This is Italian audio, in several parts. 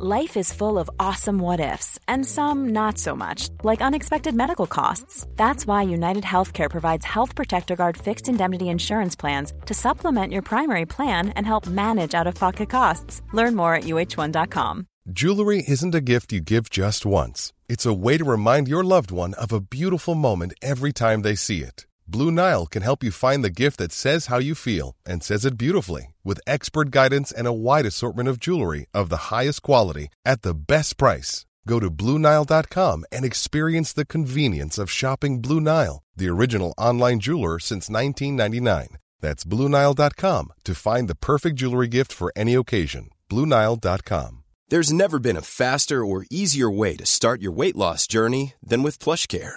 Life is full of awesome what ifs, and some not so much, like unexpected medical costs. That's why United Healthcare provides Health Protector Guard fixed indemnity insurance plans to supplement your primary plan and help manage out of pocket costs. Learn more at uh1.com. Jewelry isn't a gift you give just once, it's a way to remind your loved one of a beautiful moment every time they see it. Blue Nile can help you find the gift that says how you feel and says it beautifully with expert guidance and a wide assortment of jewelry of the highest quality at the best price. Go to BlueNile.com and experience the convenience of shopping Blue Nile, the original online jeweler since 1999. That's BlueNile.com to find the perfect jewelry gift for any occasion. BlueNile.com. There's never been a faster or easier way to start your weight loss journey than with PlushCare.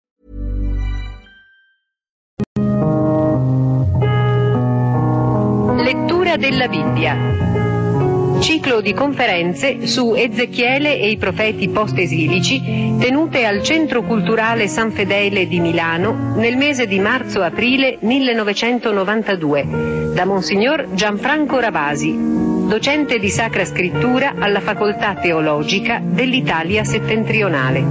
Lettura della Bibbia. Ciclo di conferenze su Ezechiele e i profeti post-esilici tenute al Centro Culturale San Fedele di Milano nel mese di marzo-aprile 1992 da Monsignor Gianfranco Ravasi, docente di Sacra Scrittura alla Facoltà Teologica dell'Italia Settentrionale.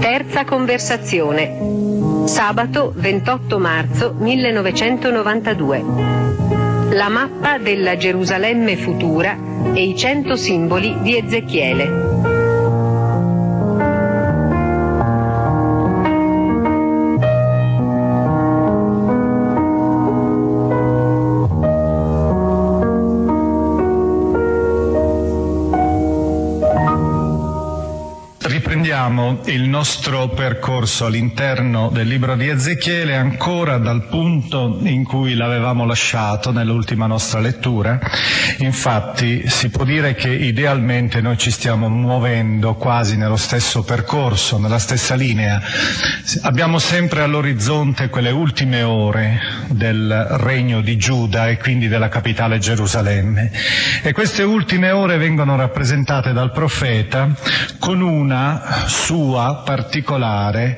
Terza conversazione. Sabato 28 marzo 1992. La mappa della Gerusalemme futura e i cento simboli di Ezechiele. Riprendiamo il nostro percorso all'interno del libro di Ezechiele ancora dal punto in cui l'avevamo lasciato nell'ultima nostra lettura. Infatti si può dire che idealmente noi ci stiamo muovendo quasi nello stesso percorso, nella stessa linea. Abbiamo sempre all'orizzonte quelle ultime ore del regno di Giuda e quindi della capitale Gerusalemme. E queste ultime ore vengono rappresentate dal profeta con una sua particolare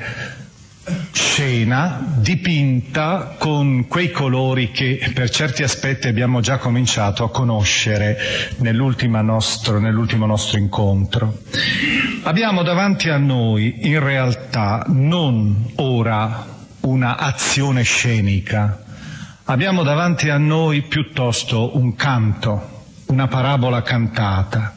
scena dipinta con quei colori che per certi aspetti abbiamo già cominciato a conoscere nostro, nell'ultimo nostro incontro. Abbiamo davanti a noi in realtà non ora una azione scenica, abbiamo davanti a noi piuttosto un canto, una parabola cantata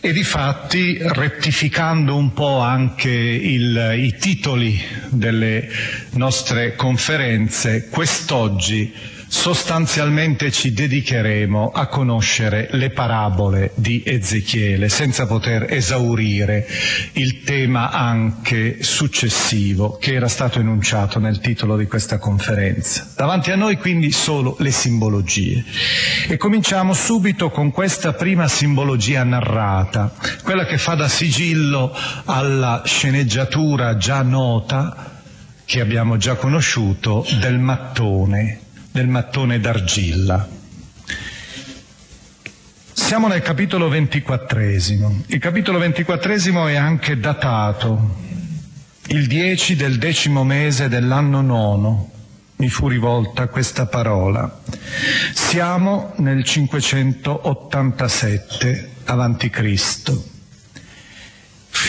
e difatti rettificando un po' anche il, i titoli delle nostre conferenze, quest'oggi sostanzialmente ci dedicheremo a conoscere le parabole di Ezechiele senza poter esaurire il tema anche successivo che era stato enunciato nel titolo di questa conferenza. Davanti a noi quindi solo le simbologie e cominciamo subito con questa prima simbologia narrata, quella che fa da sigillo alla sceneggiatura già nota che abbiamo già conosciuto del mattone del mattone d'argilla. Siamo nel capitolo ventiquattresimo. Il capitolo ventiquattresimo è anche datato, il 10 del decimo mese dell'anno nono. Mi fu rivolta questa parola. Siamo nel 587 avanti Cristo.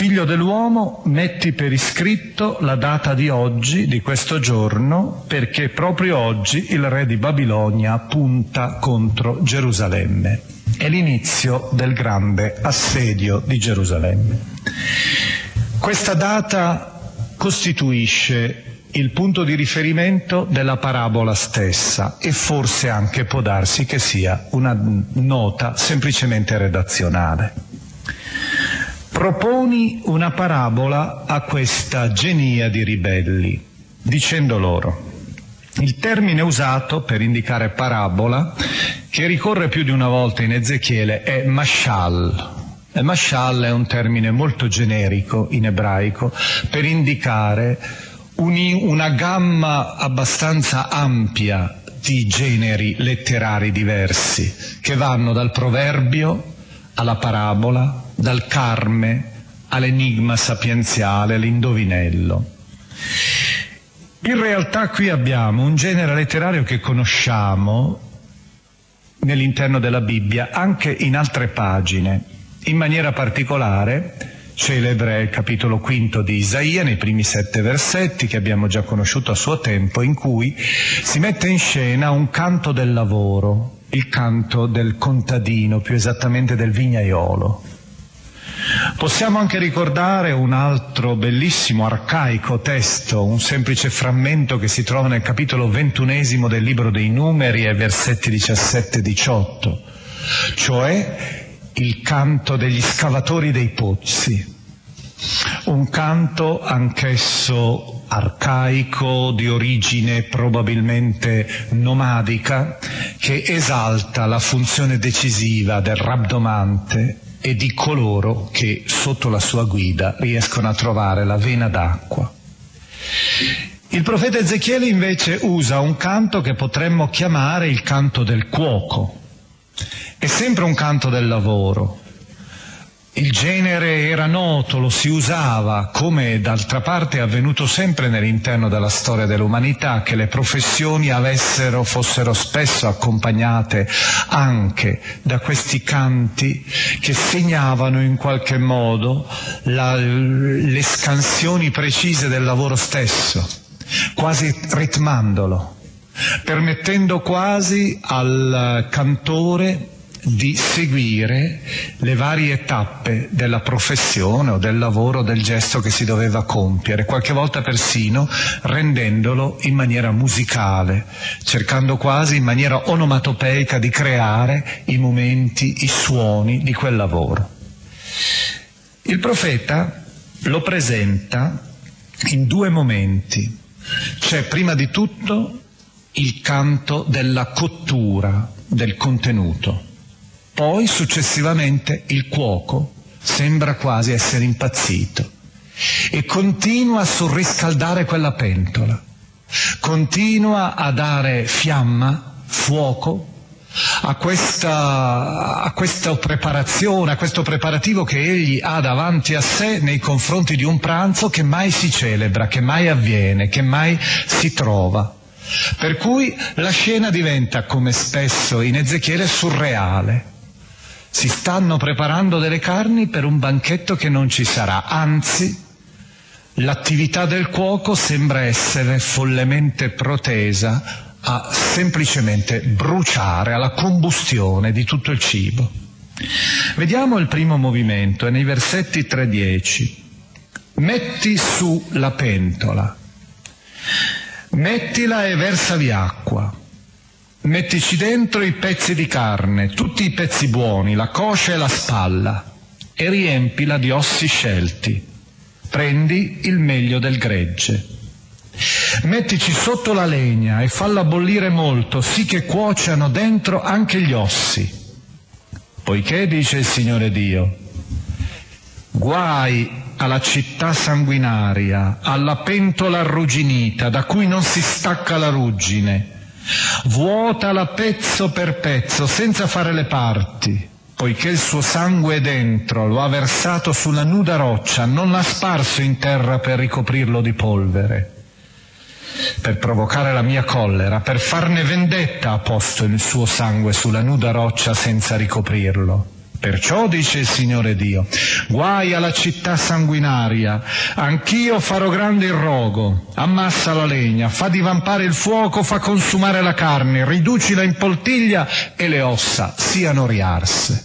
Figlio dell'uomo, metti per iscritto la data di oggi, di questo giorno, perché proprio oggi il re di Babilonia punta contro Gerusalemme. È l'inizio del grande assedio di Gerusalemme. Questa data costituisce il punto di riferimento della parabola stessa e forse anche può darsi che sia una nota semplicemente redazionale proponi una parabola a questa genia di ribelli, dicendo loro, il termine usato per indicare parabola, che ricorre più di una volta in Ezechiele, è mashal, E mashal è un termine molto generico in ebraico per indicare una gamma abbastanza ampia di generi letterari diversi che vanno dal proverbio alla parabola, dal carme all'enigma sapienziale, all'indovinello. In realtà qui abbiamo un genere letterario che conosciamo nell'interno della Bibbia anche in altre pagine, in maniera particolare celebre il capitolo quinto di Isaia nei primi sette versetti che abbiamo già conosciuto a suo tempo, in cui si mette in scena un canto del lavoro, il canto del contadino, più esattamente del vignaiolo. Possiamo anche ricordare un altro bellissimo arcaico testo, un semplice frammento che si trova nel capitolo ventunesimo del libro dei numeri ai versetti 17 e 18, cioè il canto degli scavatori dei pozzi, un canto anch'esso arcaico, di origine probabilmente nomadica, che esalta la funzione decisiva del rabdomante e di coloro che sotto la sua guida riescono a trovare la vena d'acqua. Il profeta Ezechiele invece usa un canto che potremmo chiamare il canto del cuoco, è sempre un canto del lavoro. Il genere era noto, lo si usava, come d'altra parte è avvenuto sempre nell'interno della storia dell'umanità, che le professioni avessero, fossero spesso accompagnate anche da questi canti che segnavano in qualche modo la, le scansioni precise del lavoro stesso, quasi ritmandolo, permettendo quasi al cantore di seguire le varie tappe della professione o del lavoro, del gesto che si doveva compiere, qualche volta persino rendendolo in maniera musicale, cercando quasi in maniera onomatopeica di creare i momenti, i suoni di quel lavoro. Il profeta lo presenta in due momenti. C'è prima di tutto il canto della cottura del contenuto poi successivamente il cuoco sembra quasi essere impazzito e continua a surriscaldare quella pentola, continua a dare fiamma, fuoco a questa, a questa preparazione, a questo preparativo che egli ha davanti a sé nei confronti di un pranzo che mai si celebra, che mai avviene, che mai si trova. Per cui la scena diventa, come spesso in Ezechiele, surreale si stanno preparando delle carni per un banchetto che non ci sarà, anzi l'attività del cuoco sembra essere follemente protesa a semplicemente bruciare, alla combustione di tutto il cibo. Vediamo il primo movimento, è nei versetti 3-10. Metti su la pentola, mettila e versavi acqua Mettici dentro i pezzi di carne, tutti i pezzi buoni, la coscia e la spalla, e riempila di ossi scelti. Prendi il meglio del gregge. Mettici sotto la legna e falla bollire molto, sì che cuociano dentro anche gli ossi. Poiché, dice il Signore Dio, guai alla città sanguinaria, alla pentola arrugginita, da cui non si stacca la ruggine, vuotala pezzo per pezzo, senza fare le parti, poiché il suo sangue è dentro, lo ha versato sulla nuda roccia, non l'ha sparso in terra per ricoprirlo di polvere. Per provocare la mia collera, per farne vendetta ha posto il suo sangue sulla nuda roccia senza ricoprirlo. Perciò dice il Signore Dio, guai alla città sanguinaria, anch'io farò grande il rogo, ammassa la legna, fa divampare il fuoco, fa consumare la carne, riducila in poltiglia e le ossa siano riarse.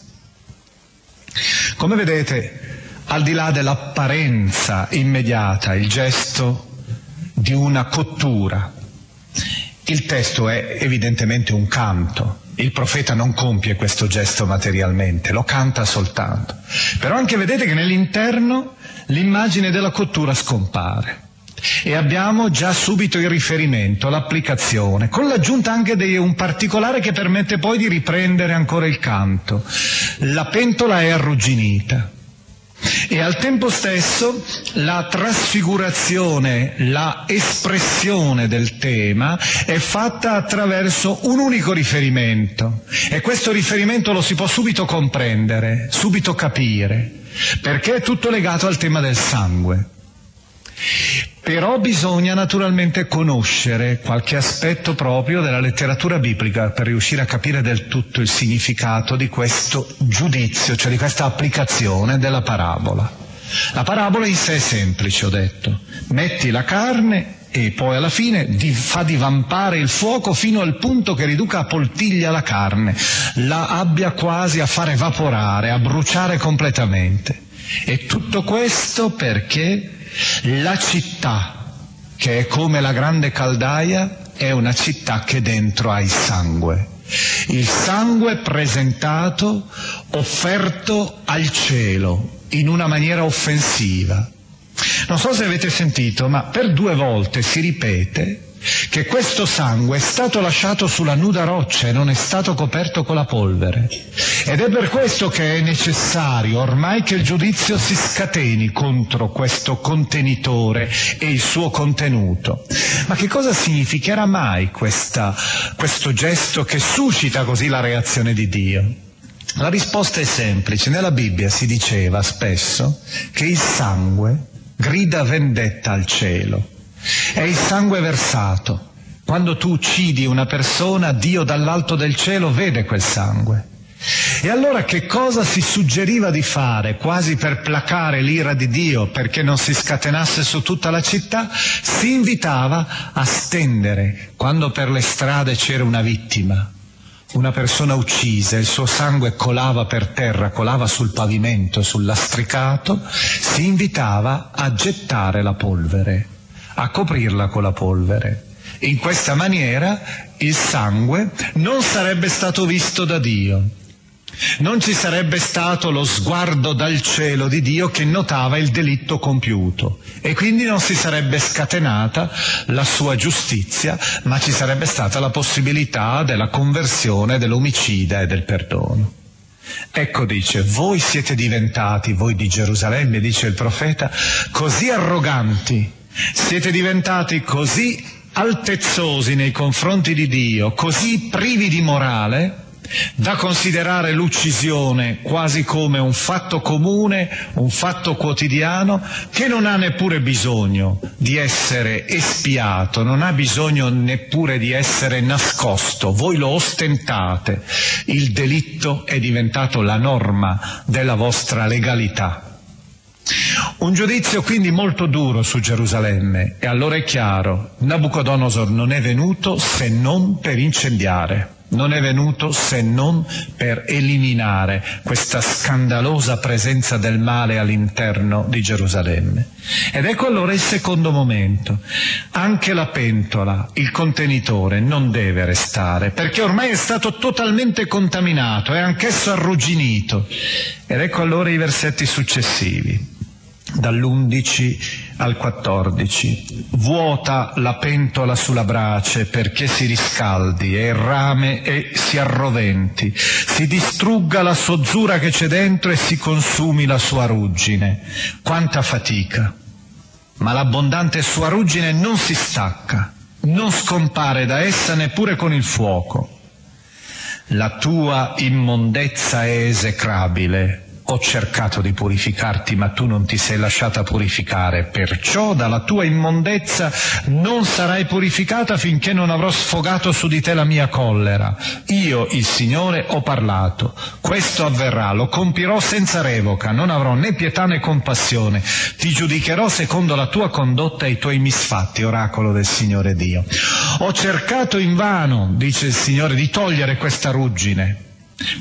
Come vedete, al di là dell'apparenza immediata, il gesto di una cottura, il testo è evidentemente un canto, il profeta non compie questo gesto materialmente, lo canta soltanto. Però anche vedete che nell'interno l'immagine della cottura scompare. e abbiamo già subito il riferimento, l'applicazione, con l'aggiunta anche di un particolare che permette poi di riprendere ancora il canto. La pentola è arrugginita e al tempo stesso la trasfigurazione, la espressione del tema è fatta attraverso un unico riferimento e questo riferimento lo si può subito comprendere, subito capire, perché è tutto legato al tema del sangue. Però bisogna naturalmente conoscere qualche aspetto proprio della letteratura biblica per riuscire a capire del tutto il significato di questo giudizio, cioè di questa applicazione della parabola. La parabola in sé è semplice, ho detto. Metti la carne e poi alla fine fa divampare il fuoco fino al punto che riduca a poltiglia la carne, la abbia quasi a far evaporare, a bruciare completamente. E tutto questo perché la città, che è come la grande caldaia, è una città che dentro ha il sangue. Il sangue presentato, offerto al cielo, in una maniera offensiva. Non so se avete sentito, ma per due volte si ripete che questo sangue è stato lasciato sulla nuda roccia e non è stato coperto con la polvere. Ed è per questo che è necessario ormai che il giudizio si scateni contro questo contenitore e il suo contenuto. Ma che cosa significherà mai questa, questo gesto che suscita così la reazione di Dio? La risposta è semplice. Nella Bibbia si diceva spesso che il sangue grida vendetta al cielo. È il sangue versato. Quando tu uccidi una persona, Dio dall'alto del cielo vede quel sangue. E allora che cosa si suggeriva di fare, quasi per placare l'ira di Dio perché non si scatenasse su tutta la città? Si invitava a stendere, quando per le strade c'era una vittima, una persona uccisa, il suo sangue colava per terra, colava sul pavimento, sul lastricato, si invitava a gettare la polvere a coprirla con la polvere. In questa maniera il sangue non sarebbe stato visto da Dio. Non ci sarebbe stato lo sguardo dal cielo di Dio che notava il delitto compiuto e quindi non si sarebbe scatenata la sua giustizia, ma ci sarebbe stata la possibilità della conversione dell'omicida e del perdono. Ecco dice, voi siete diventati, voi di Gerusalemme, dice il profeta, così arroganti siete diventati così altezzosi nei confronti di Dio, così privi di morale, da considerare l'uccisione quasi come un fatto comune, un fatto quotidiano, che non ha neppure bisogno di essere espiato, non ha bisogno neppure di essere nascosto, voi lo ostentate, il delitto è diventato la norma della vostra legalità. Un giudizio quindi molto duro su Gerusalemme e allora è chiaro, Nabucodonosor non è venuto se non per incendiare, non è venuto se non per eliminare questa scandalosa presenza del male all'interno di Gerusalemme. Ed ecco allora il secondo momento. Anche la pentola, il contenitore, non deve restare, perché ormai è stato totalmente contaminato, è anch'esso arrugginito. Ed ecco allora i versetti successivi dall'11 al 14. Vuota la pentola sulla brace perché si riscaldi e il rame e si arroventi, si distrugga la sozzura che c'è dentro e si consumi la sua ruggine. Quanta fatica! Ma l'abbondante sua ruggine non si stacca, non scompare da essa neppure con il fuoco. La tua immondezza è esecrabile, ho cercato di purificarti, ma tu non ti sei lasciata purificare, perciò dalla tua immondezza non sarai purificata finché non avrò sfogato su di te la mia collera. Io, il Signore, ho parlato. Questo avverrà, lo compirò senza revoca, non avrò né pietà né compassione. Ti giudicherò secondo la tua condotta e i tuoi misfatti, oracolo del Signore Dio. Ho cercato invano, dice il Signore, di togliere questa ruggine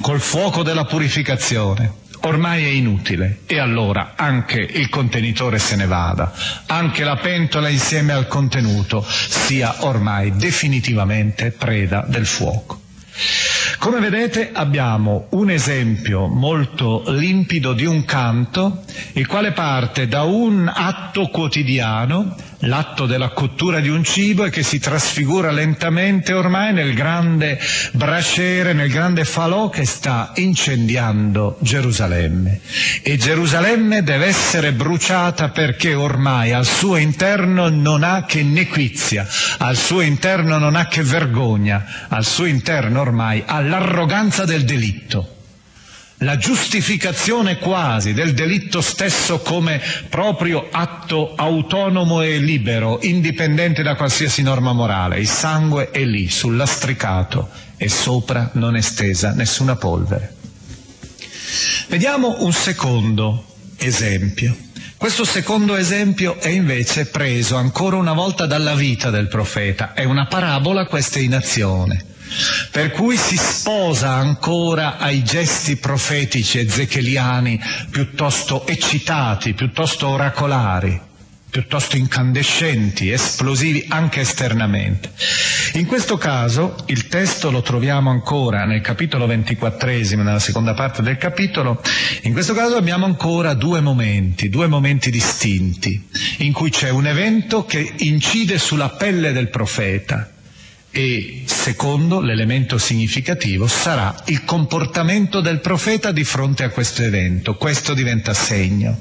col fuoco della purificazione ormai è inutile e allora anche il contenitore se ne vada, anche la pentola insieme al contenuto sia ormai definitivamente preda del fuoco. Come vedete abbiamo un esempio molto limpido di un canto, il quale parte da un atto quotidiano l'atto della cottura di un cibo e che si trasfigura lentamente ormai nel grande braciere, nel grande falò che sta incendiando Gerusalemme. E Gerusalemme deve essere bruciata perché ormai al suo interno non ha che nequizia, al suo interno non ha che vergogna, al suo interno ormai ha l'arroganza del delitto la giustificazione quasi del delitto stesso come proprio atto autonomo e libero, indipendente da qualsiasi norma morale. Il sangue è lì, sul lastricato, e sopra non è stesa nessuna polvere. Vediamo un secondo esempio. Questo secondo esempio è invece preso ancora una volta dalla vita del profeta. È una parabola, questa in azione per cui si sposa ancora ai gesti profetici ezecheliani piuttosto eccitati, piuttosto oracolari, piuttosto incandescenti, esplosivi anche esternamente. In questo caso il testo lo troviamo ancora nel capitolo ventiquattresimo, nella seconda parte del capitolo, in questo caso abbiamo ancora due momenti, due momenti distinti, in cui c'è un evento che incide sulla pelle del profeta, e secondo l'elemento significativo sarà il comportamento del profeta di fronte a questo evento. Questo diventa segno.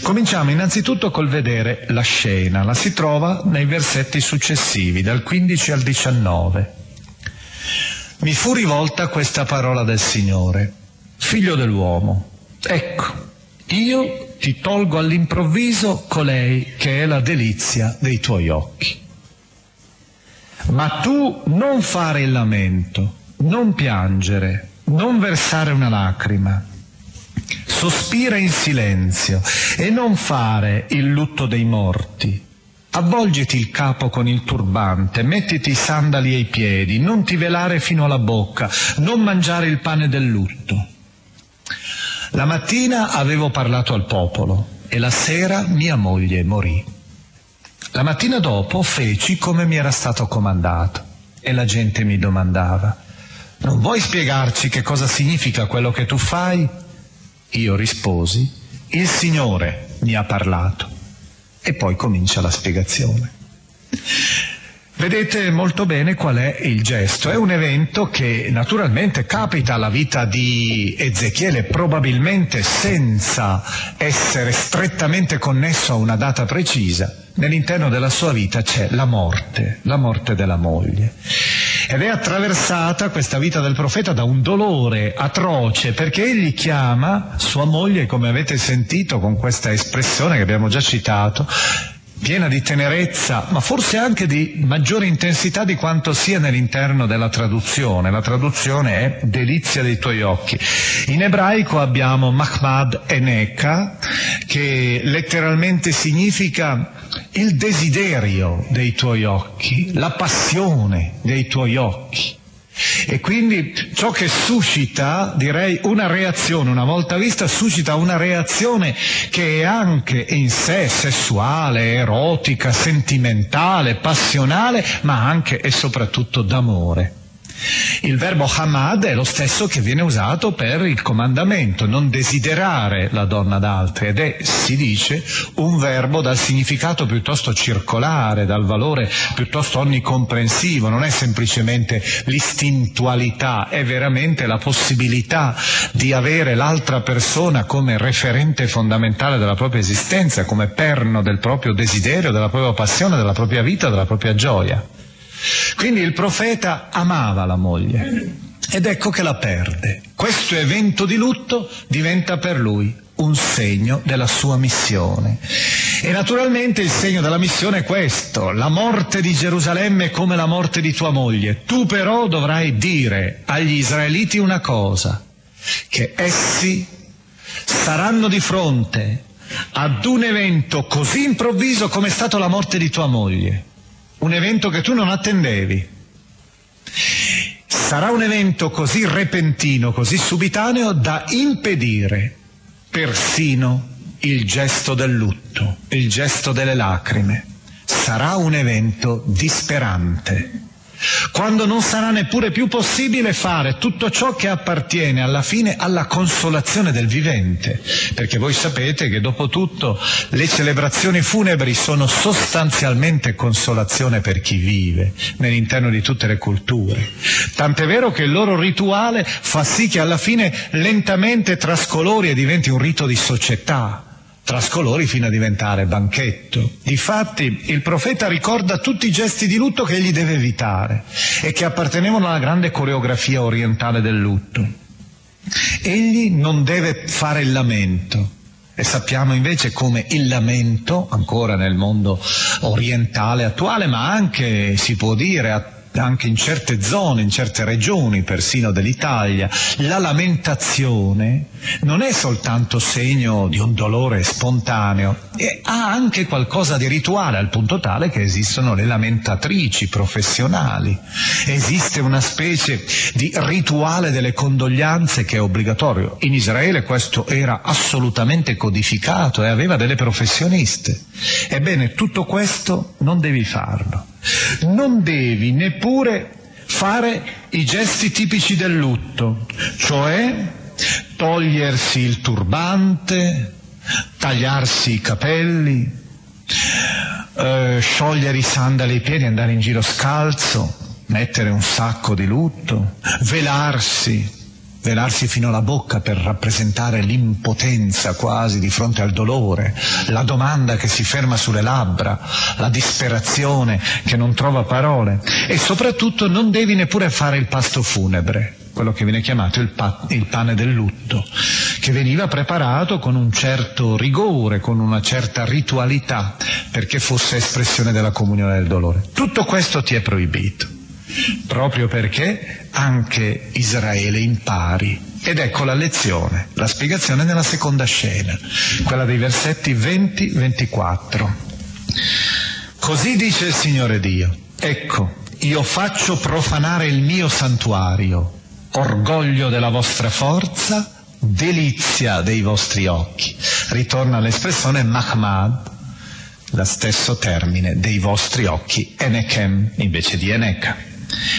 Cominciamo innanzitutto col vedere la scena, la si trova nei versetti successivi, dal 15 al 19. Mi fu rivolta questa parola del Signore, figlio dell'uomo, ecco, io ti tolgo all'improvviso colei che è la delizia dei tuoi occhi. Ma tu non fare il lamento, non piangere, non versare una lacrima. Sospira in silenzio e non fare il lutto dei morti. Avvolgiti il capo con il turbante, mettiti i sandali ai piedi, non ti velare fino alla bocca, non mangiare il pane del lutto. La mattina avevo parlato al popolo e la sera mia moglie morì. La mattina dopo feci come mi era stato comandato e la gente mi domandava, non vuoi spiegarci che cosa significa quello che tu fai? Io risposi, il Signore mi ha parlato. E poi comincia la spiegazione. Vedete molto bene qual è il gesto. È un evento che naturalmente capita alla vita di Ezechiele, probabilmente senza essere strettamente connesso a una data precisa. Nell'interno della sua vita c'è la morte, la morte della moglie. Ed è attraversata questa vita del profeta da un dolore atroce perché egli chiama sua moglie, come avete sentito con questa espressione che abbiamo già citato, piena di tenerezza, ma forse anche di maggiore intensità di quanto sia nell'interno della traduzione. La traduzione è delizia dei tuoi occhi. In ebraico abbiamo Mahmad Eneka, che letteralmente significa il desiderio dei tuoi occhi, la passione dei tuoi occhi. E quindi ciò che suscita, direi, una reazione, una volta vista, suscita una reazione che è anche in sé sessuale, erotica, sentimentale, passionale, ma anche e soprattutto d'amore. Il verbo hamad è lo stesso che viene usato per il comandamento, non desiderare la donna d'altri, ed è, si dice, un verbo dal significato piuttosto circolare, dal valore piuttosto onnicomprensivo, non è semplicemente l'istintualità, è veramente la possibilità di avere l'altra persona come referente fondamentale della propria esistenza, come perno del proprio desiderio, della propria passione, della propria vita, della propria gioia. Quindi il profeta amava la moglie ed ecco che la perde. Questo evento di lutto diventa per lui un segno della sua missione. E naturalmente il segno della missione è questo, la morte di Gerusalemme è come la morte di tua moglie. Tu però dovrai dire agli israeliti una cosa, che essi saranno di fronte ad un evento così improvviso come è stato la morte di tua moglie un evento che tu non attendevi. Sarà un evento così repentino, così subitaneo da impedire persino il gesto del lutto, il gesto delle lacrime. Sarà un evento disperante. Quando non sarà neppure più possibile fare tutto ciò che appartiene alla fine alla consolazione del vivente, perché voi sapete che dopo tutto le celebrazioni funebri sono sostanzialmente consolazione per chi vive nell'interno di tutte le culture. Tant'è vero che il loro rituale fa sì che alla fine lentamente trascolori e diventi un rito di società trascolori fino a diventare banchetto. Difatti il profeta ricorda tutti i gesti di lutto che egli deve evitare e che appartenevano alla grande coreografia orientale del lutto. Egli non deve fare il lamento, e sappiamo invece come il lamento, ancora nel mondo orientale attuale, ma anche si può dire anche in certe zone, in certe regioni persino dell'Italia, la lamentazione non è soltanto segno di un dolore spontaneo, ha anche qualcosa di rituale al punto tale che esistono le lamentatrici professionali, esiste una specie di rituale delle condoglianze che è obbligatorio. In Israele questo era assolutamente codificato e aveva delle professioniste. Ebbene, tutto questo non devi farlo non devi neppure fare i gesti tipici del lutto, cioè togliersi il turbante, tagliarsi i capelli, eh, sciogliere i sandali ai piedi, andare in giro scalzo, mettere un sacco di lutto, velarsi, velarsi fino alla bocca per rappresentare l'impotenza quasi di fronte al dolore, la domanda che si ferma sulle labbra, la disperazione che non trova parole e soprattutto non devi neppure fare il pasto funebre, quello che viene chiamato il, pa- il, pane del lutto, che veniva preparato con un certo rigore, con una certa ritualità, perché fosse espressione della comunione del dolore. Tutto questo ti è proibito proprio perché anche Israele impari. Ed ecco la lezione, la spiegazione nella seconda scena, quella dei versetti 20-24. Così dice il Signore Dio, ecco, io faccio profanare il mio santuario, orgoglio della vostra forza, delizia dei vostri occhi. Ritorna l'espressione Mahmad, lo stesso termine, dei vostri occhi, Enekem invece di Eneka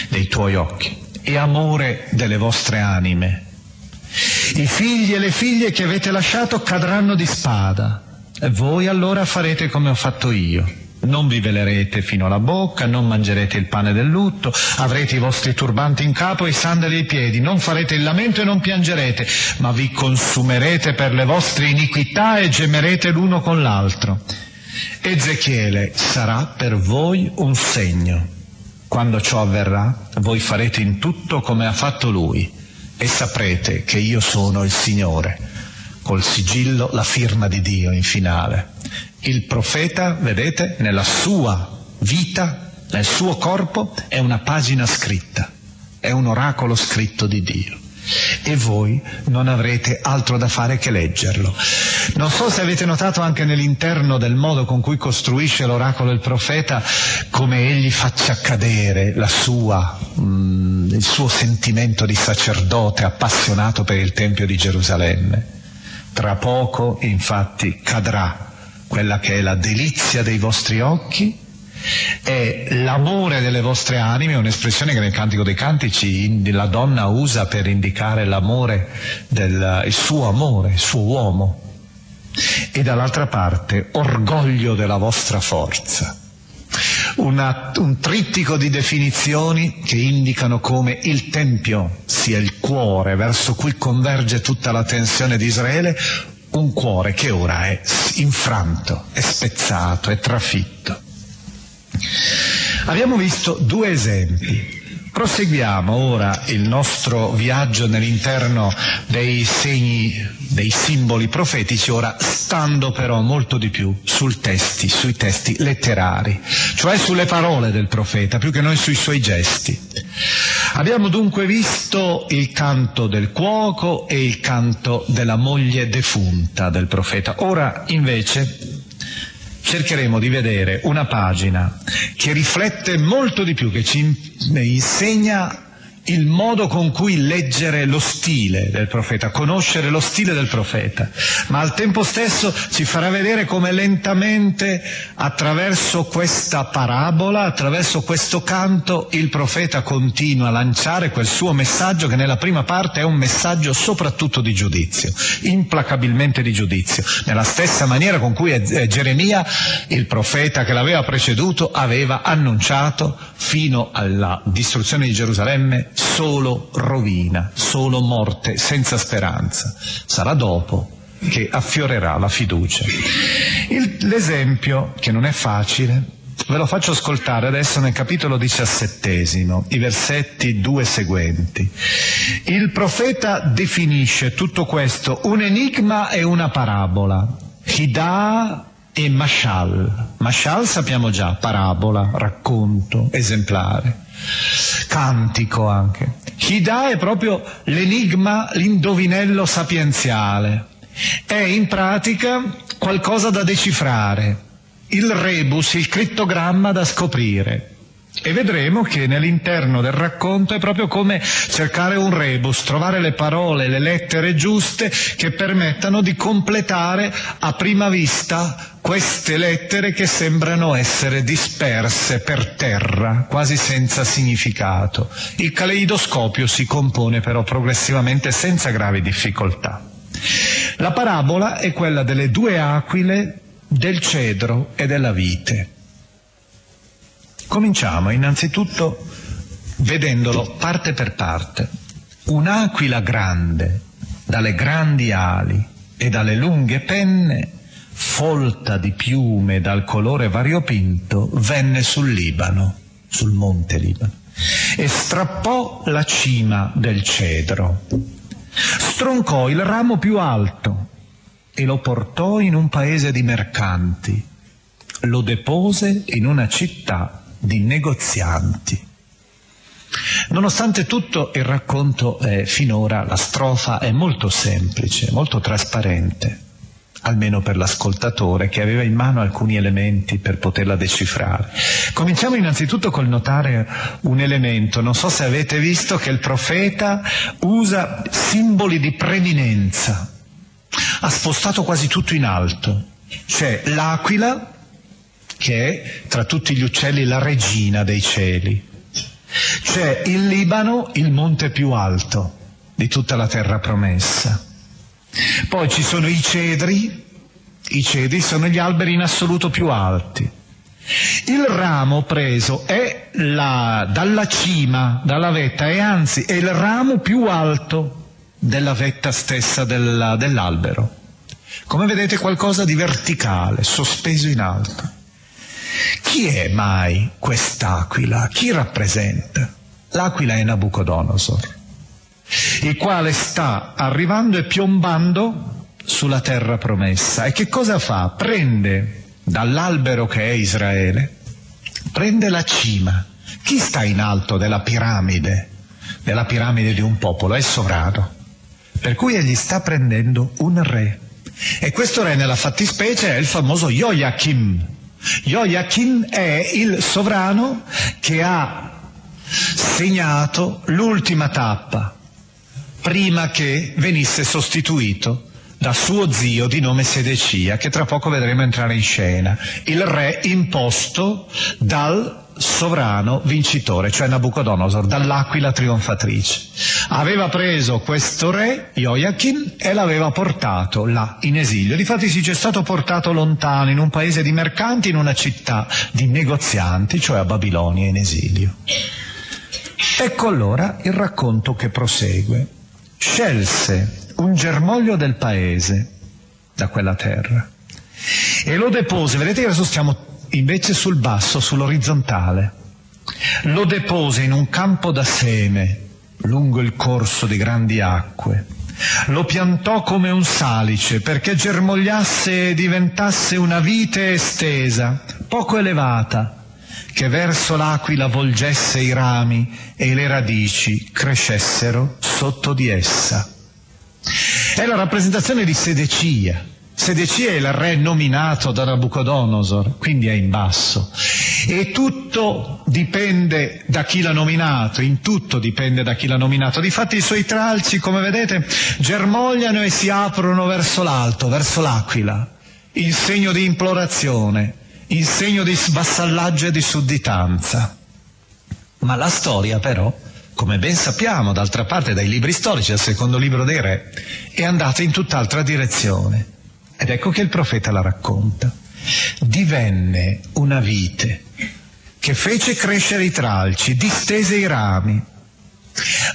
dei tuoi occhi e amore delle vostre anime. I figli e le figlie che avete lasciato cadranno di spada e voi allora farete come ho fatto io. Non vi velerete fino alla bocca, non mangerete il pane del lutto, avrete i vostri turbanti in capo e i sandali ai piedi, non farete il lamento e non piangerete, ma vi consumerete per le vostre iniquità e gemerete l'uno con l'altro. Ezechiele sarà per voi un segno quando ciò avverrà, voi farete in tutto come ha fatto lui e saprete che io sono il Signore, col sigillo, la firma di Dio in finale. Il profeta, vedete, nella sua vita, nel suo corpo, è una pagina scritta, è un oracolo scritto di Dio e voi non avrete altro da fare che leggerlo. Non so se avete notato anche nell'interno del modo con cui costruisce l'oracolo il profeta come egli faccia cadere sua, mm, il suo sentimento di sacerdote appassionato per il Tempio di Gerusalemme. Tra poco, infatti, cadrà quella che è la delizia dei vostri occhi è l'amore delle vostre anime, un'espressione che nel Cantico dei Cantici la donna usa per indicare l'amore, del, il suo amore, il suo uomo. E dall'altra parte, orgoglio della vostra forza. Una, un trittico di definizioni che indicano come il Tempio sia il cuore verso cui converge tutta la tensione di Israele, un cuore che ora è infranto, è spezzato, è trafitto. Abbiamo visto due esempi. Proseguiamo ora il nostro viaggio nell'interno dei segni, dei simboli profetici, ora stando però molto di più testi, sui testi letterari, cioè sulle parole del profeta, più che noi sui suoi gesti. Abbiamo dunque visto il canto del cuoco e il canto della moglie defunta del profeta. Ora invece cercheremo di vedere una pagina che riflette molto di più, che ci insegna il modo con cui leggere lo stile del profeta, conoscere lo stile del profeta, ma al tempo stesso ci farà vedere come lentamente attraverso questa parabola, attraverso questo canto, il profeta continua a lanciare quel suo messaggio che nella prima parte è un messaggio soprattutto di giudizio, implacabilmente di giudizio, nella stessa maniera con cui Geremia, il profeta che l'aveva preceduto, aveva annunciato fino alla distruzione di Gerusalemme solo rovina, solo morte, senza speranza. Sarà dopo che affiorerà la fiducia. Il, l'esempio, che non è facile, ve lo faccio ascoltare adesso nel capitolo diciassettesimo, i versetti due seguenti. Il profeta definisce tutto questo un enigma e una parabola. Hidà e Mashal. Mashal sappiamo già, parabola, racconto, esemplare, cantico anche. Hida è proprio l'enigma, l'indovinello sapienziale. È in pratica qualcosa da decifrare, il rebus, il crittogramma da scoprire. E vedremo che nell'interno del racconto è proprio come cercare un rebus, trovare le parole, le lettere giuste che permettano di completare a prima vista queste lettere che sembrano essere disperse per terra, quasi senza significato. Il caleidoscopio si compone però progressivamente senza gravi difficoltà. La parabola è quella delle due aquile, del cedro e della vite. Cominciamo innanzitutto vedendolo parte per parte. Un'aquila grande, dalle grandi ali e dalle lunghe penne, folta di piume dal colore variopinto, venne sul Libano, sul monte Libano, e strappò la cima del cedro. Stroncò il ramo più alto e lo portò in un paese di mercanti. Lo depose in una città di negozianti. Nonostante tutto il racconto è, finora, la strofa è molto semplice, molto trasparente, almeno per l'ascoltatore che aveva in mano alcuni elementi per poterla decifrare. Cominciamo innanzitutto col notare un elemento, non so se avete visto che il profeta usa simboli di preminenza, ha spostato quasi tutto in alto, c'è l'aquila che è tra tutti gli uccelli la regina dei cieli. C'è il Libano, il monte più alto di tutta la terra promessa. Poi ci sono i cedri, i cedri sono gli alberi in assoluto più alti. Il ramo preso è la, dalla cima, dalla vetta, e anzi è il ramo più alto della vetta stessa della, dell'albero. Come vedete qualcosa di verticale, sospeso in alto. Chi è mai quest'aquila? Chi rappresenta? L'aquila è Nabucodonosor, il quale sta arrivando e piombando sulla terra promessa. E che cosa fa? Prende dall'albero che è Israele, prende la cima. Chi sta in alto della piramide? Della piramide di un popolo? È sovrano. Per cui egli sta prendendo un re. E questo re nella fattispecie è il famoso Joachim, Joachim è il sovrano che ha segnato l'ultima tappa prima che venisse sostituito da suo zio di nome Sedecia, che tra poco vedremo entrare in scena, il re imposto dal sovrano vincitore, cioè Nabucodonosor, dall'aquila trionfatrice. Aveva preso questo re, Joachim, e l'aveva portato là in esilio. Difatti si c'è stato portato lontano, in un paese di mercanti, in una città di negozianti, cioè a Babilonia in esilio. Ecco allora il racconto che prosegue. Scelse un germoglio del paese da quella terra e lo depose, vedete che adesso stiamo invece sul basso, sull'orizzontale. Lo depose in un campo da seme, lungo il corso di grandi acque. Lo piantò come un salice perché germogliasse e diventasse una vite estesa, poco elevata, che verso l'aquila volgesse i rami e le radici crescessero sotto di essa. È la rappresentazione di Sedecia, Sedecia è il re nominato da Nabucodonosor, quindi è in basso. E tutto dipende da chi l'ha nominato, in tutto dipende da chi l'ha nominato. Difatti i suoi tralci, come vedete, germogliano e si aprono verso l'alto, verso l'aquila, in segno di implorazione, in segno di vassallaggio e di sudditanza. Ma la storia però, come ben sappiamo d'altra parte dai libri storici, al secondo libro dei re, è andata in tutt'altra direzione ed ecco che il profeta la racconta. Divenne una vite che fece crescere i tralci, distese i rami.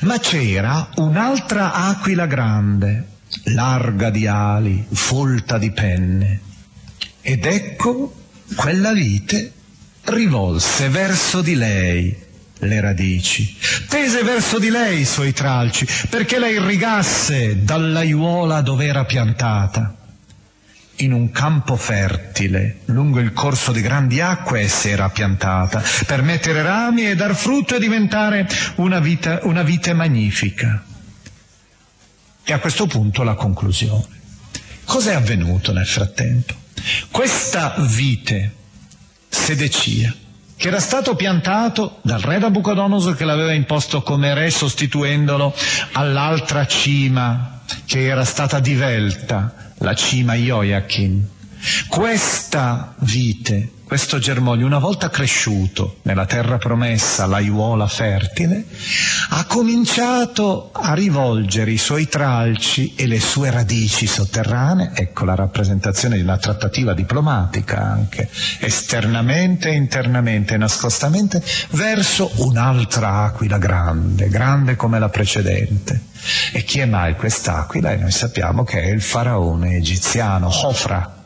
Ma c'era un'altra aquila grande, larga di ali, folta di penne. Ed ecco quella vite rivolse verso di lei le radici, tese verso di lei i suoi tralci, perché la irrigasse dall'aiuola dove era piantata in un campo fertile, lungo il corso di grandi acque essa era piantata, per mettere rami e dar frutto e diventare una, vita, una vite magnifica. E a questo punto la conclusione. Cos'è avvenuto nel frattempo? Questa vite, Sedecia, che era stato piantato dal re Nabucodonosor che l'aveva imposto come re sostituendolo all'altra cima che era stata divelta la cima Joachim. Questa vite, questo germoglio, una volta cresciuto nella terra promessa, l'aiuola fertile, ha cominciato a rivolgere i suoi tralci e le sue radici sotterranee, ecco la rappresentazione di una trattativa diplomatica anche, esternamente e internamente, nascostamente, verso un'altra aquila grande, grande come la precedente. E chi è mai quest'aquila? E noi sappiamo che è il faraone egiziano, Hofra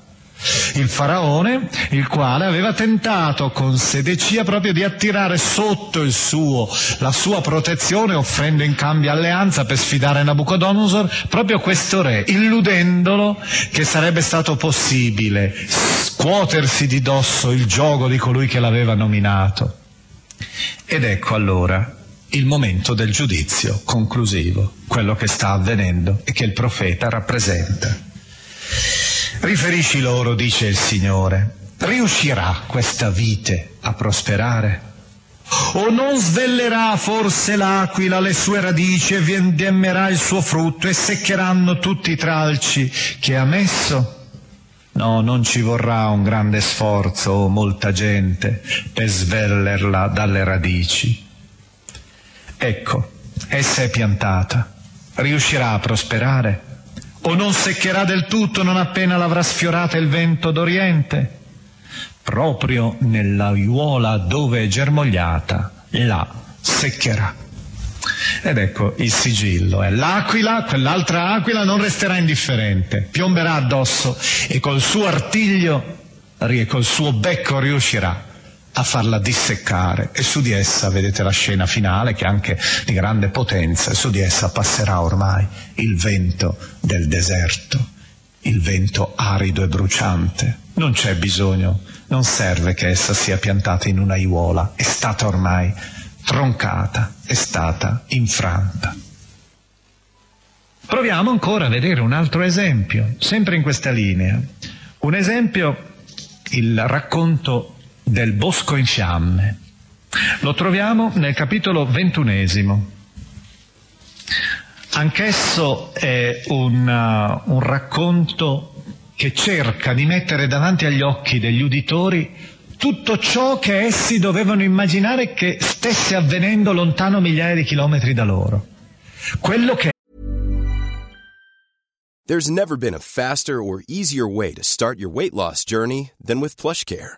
il faraone, il quale aveva tentato con Sedecia proprio di attirare sotto il suo, la sua protezione, offrendo in cambio alleanza per sfidare Nabucodonosor, proprio questo re, illudendolo che sarebbe stato possibile scuotersi di dosso il gioco di colui che l'aveva nominato. Ed ecco allora il momento del giudizio conclusivo, quello che sta avvenendo e che il profeta rappresenta. Riferisci loro, dice il Signore, riuscirà questa vite a prosperare? O non svellerà forse l'aquila le sue radici e vendemmerà il suo frutto e seccheranno tutti i tralci che ha messo? No, non ci vorrà un grande sforzo o molta gente per svellerla dalle radici. Ecco, essa è piantata. Riuscirà a prosperare? O non seccherà del tutto non appena l'avrà sfiorata il vento d'Oriente? Proprio nell'aiuola dove è germogliata, la seccherà. Ed ecco il sigillo, è l'aquila, quell'altra aquila non resterà indifferente, piomberà addosso e col suo artiglio, col suo becco riuscirà a farla disseccare e su di essa vedete la scena finale che è anche di grande potenza su di essa passerà ormai il vento del deserto, il vento arido e bruciante. Non c'è bisogno, non serve che essa sia piantata in una aiuola, è stata ormai troncata, è stata infranta. Proviamo ancora a vedere un altro esempio, sempre in questa linea. Un esempio, il racconto del bosco in fiamme. Lo troviamo nel capitolo ventunesimo. Anch'esso è un, uh, un racconto che cerca di mettere davanti agli occhi degli uditori tutto ciò che essi dovevano immaginare che stesse avvenendo lontano migliaia di chilometri da loro. Quello che There's never been a faster or easier way to start your weight loss journey than with PlushCare.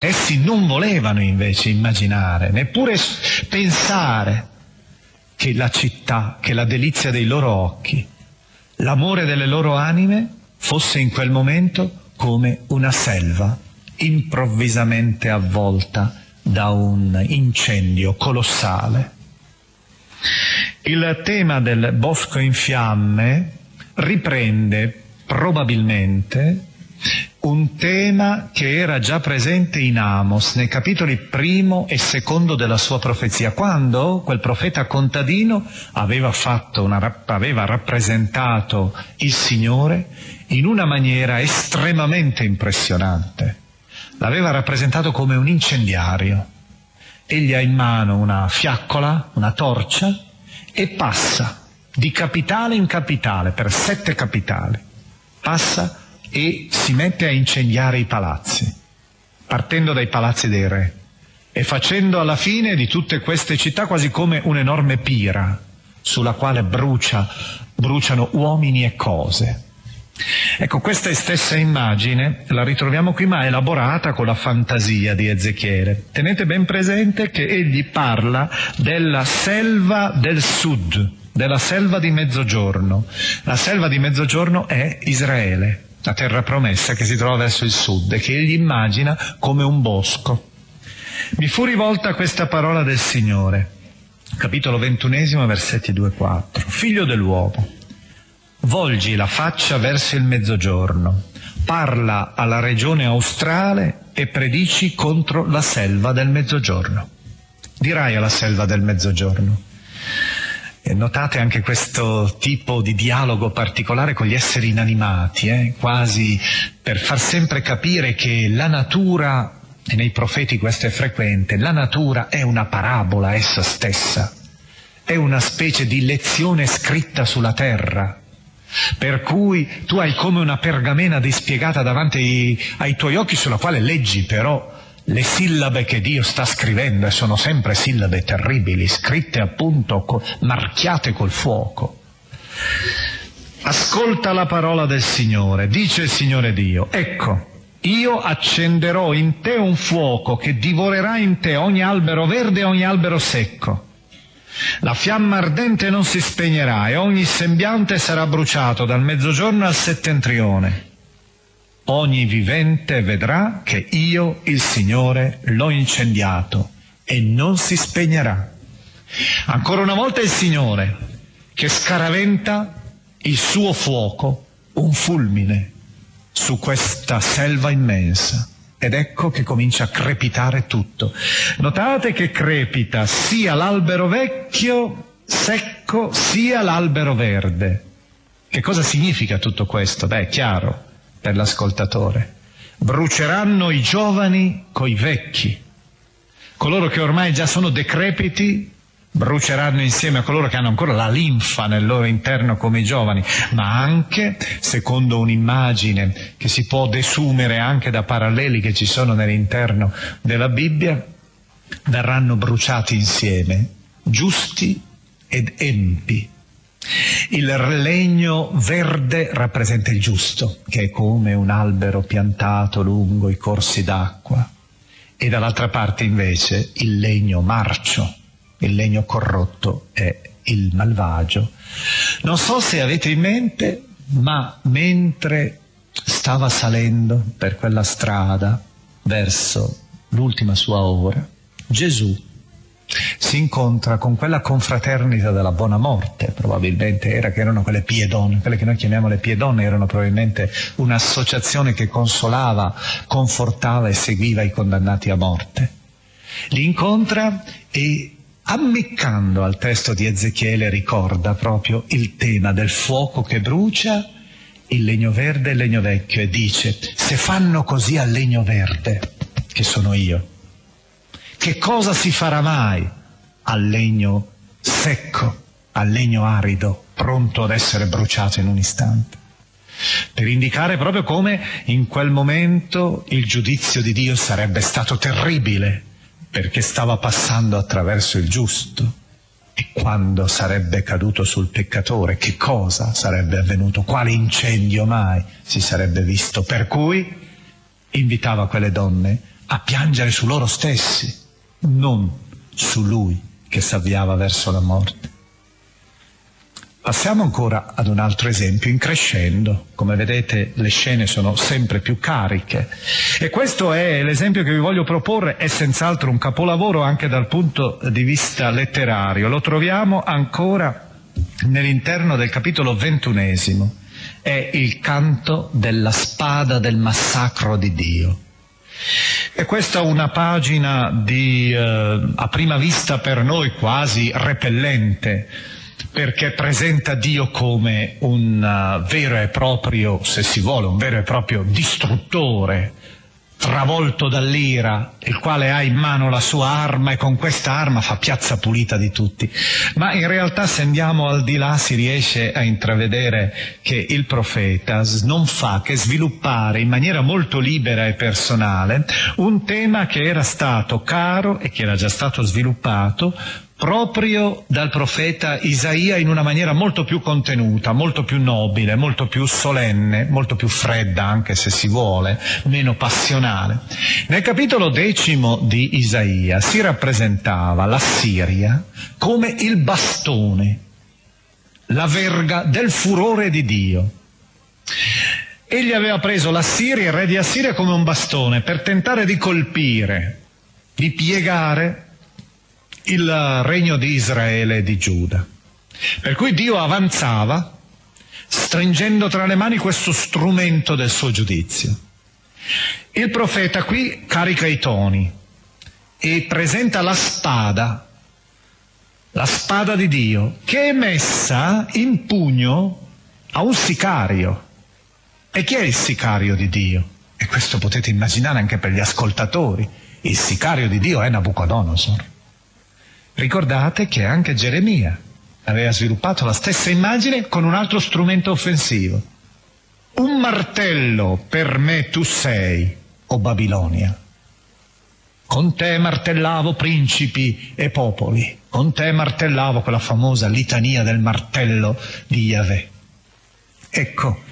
Essi non volevano invece immaginare, neppure pensare che la città, che la delizia dei loro occhi, l'amore delle loro anime fosse in quel momento come una selva improvvisamente avvolta da un incendio colossale. Il tema del bosco in fiamme riprende probabilmente un tema che era già presente in Amos nei capitoli primo e secondo della sua profezia, quando quel profeta contadino aveva, una, aveva rappresentato il Signore in una maniera estremamente impressionante. L'aveva rappresentato come un incendiario. Egli ha in mano una fiaccola, una torcia, e passa di capitale in capitale, per sette capitali. Passa e si mette a incendiare i palazzi, partendo dai palazzi dei re e facendo alla fine di tutte queste città quasi come un'enorme pira sulla quale brucia, bruciano uomini e cose. Ecco, questa stessa immagine la ritroviamo qui, ma elaborata con la fantasia di Ezechiele. Tenete ben presente che egli parla della selva del sud, della selva di mezzogiorno. La selva di mezzogiorno è Israele, la terra promessa che si trova verso il sud e che egli immagina come un bosco. Mi fu rivolta questa parola del Signore, capitolo ventunesimo, versetti 2-4. Figlio dell'uomo, volgi la faccia verso il mezzogiorno, parla alla regione australe e predici contro la selva del mezzogiorno. Dirai alla selva del mezzogiorno. Notate anche questo tipo di dialogo particolare con gli esseri inanimati, eh? quasi per far sempre capire che la natura, e nei profeti questo è frequente, la natura è una parabola essa stessa, è una specie di lezione scritta sulla terra, per cui tu hai come una pergamena dispiegata davanti ai, ai tuoi occhi sulla quale leggi però le sillabe che Dio sta scrivendo e sono sempre sillabe terribili, scritte appunto co- marchiate col fuoco. Ascolta la parola del Signore, dice il Signore Dio, ecco, io accenderò in te un fuoco che divorerà in te ogni albero verde e ogni albero secco la fiamma ardente non si spegnerà e ogni sembiante sarà bruciato dal mezzogiorno al settentrione. Ogni vivente vedrà che io, il Signore, l'ho incendiato e non si spegnerà. Ancora una volta il Signore che scaraventa il suo fuoco, un fulmine, su questa selva immensa. Ed ecco che comincia a crepitare tutto. Notate che crepita sia l'albero vecchio, secco, sia l'albero verde. Che cosa significa tutto questo? Beh, è chiaro per l'ascoltatore. Bruceranno i giovani coi vecchi. Coloro che ormai già sono decrepiti bruceranno insieme a coloro che hanno ancora la linfa nel loro interno come i giovani, ma anche, secondo un'immagine che si può desumere anche da paralleli che ci sono nell'interno della Bibbia, verranno bruciati insieme, giusti ed empi. Il legno verde rappresenta il giusto, che è come un albero piantato lungo i corsi d'acqua, e dall'altra parte invece il legno marcio, il legno corrotto è il malvagio. Non so se avete in mente, ma mentre stava salendo per quella strada verso l'ultima sua ora, Gesù si incontra con quella confraternita della buona morte, probabilmente era che erano quelle pie donne, quelle che noi chiamiamo le pie donne erano probabilmente un'associazione che consolava, confortava e seguiva i condannati a morte. Li incontra e ammiccando al testo di Ezechiele ricorda proprio il tema del fuoco che brucia, il legno verde e il legno vecchio e dice se fanno così al legno verde, che sono io, che cosa si farà mai al legno secco, al legno arido, pronto ad essere bruciato in un istante? per indicare proprio come in quel momento il giudizio di Dio sarebbe stato terribile, perché stava passando attraverso il giusto. E quando sarebbe caduto sul peccatore, che cosa sarebbe avvenuto? Quale incendio mai si sarebbe visto? Per cui invitava quelle donne a piangere su loro stessi, non su lui che si avviava verso la morte. Passiamo ancora ad un altro esempio, in crescendo. Come vedete le scene sono sempre più cariche. E questo è l'esempio che vi voglio proporre, è senz'altro un capolavoro anche dal punto di vista letterario. Lo troviamo ancora nell'interno del capitolo ventunesimo. È il canto della spada del massacro di Dio. E questa è una pagina di, eh, a prima vista per noi quasi repellente, perché presenta Dio come un uh, vero e proprio, se si vuole, un vero e proprio distruttore, travolto dall'ira, il quale ha in mano la sua arma e con questa arma fa piazza pulita di tutti. Ma in realtà se andiamo al di là si riesce a intravedere che il profeta non fa che sviluppare in maniera molto libera e personale un tema che era stato caro e che era già stato sviluppato proprio dal profeta Isaia in una maniera molto più contenuta, molto più nobile, molto più solenne, molto più fredda anche se si vuole, meno passionale. Nel capitolo decimo di Isaia si rappresentava la Siria come il bastone, la verga del furore di Dio. Egli aveva preso la Siria, il re di Assiria, come un bastone per tentare di colpire, di piegare il regno di Israele e di Giuda. Per cui Dio avanzava stringendo tra le mani questo strumento del suo giudizio. Il profeta qui carica i toni e presenta la spada, la spada di Dio, che è messa in pugno a un sicario. E chi è il sicario di Dio? E questo potete immaginare anche per gli ascoltatori. Il sicario di Dio è Nabucodonosor. Ricordate che anche Geremia aveva sviluppato la stessa immagine con un altro strumento offensivo. Un martello per me tu sei, o Babilonia. Con te martellavo principi e popoli, con te martellavo quella famosa litania del martello di Yahweh. Ecco,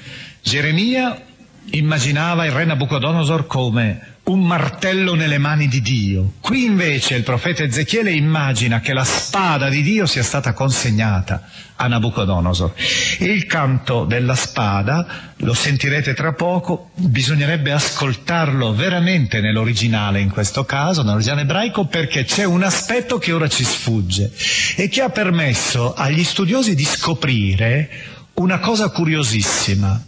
Geremia immaginava il re Nabucodonosor come un martello nelle mani di Dio. Qui invece il profeta Ezechiele immagina che la spada di Dio sia stata consegnata a Nabucodonosor. Il canto della spada, lo sentirete tra poco, bisognerebbe ascoltarlo veramente nell'originale in questo caso, nell'originale ebraico, perché c'è un aspetto che ora ci sfugge e che ha permesso agli studiosi di scoprire una cosa curiosissima,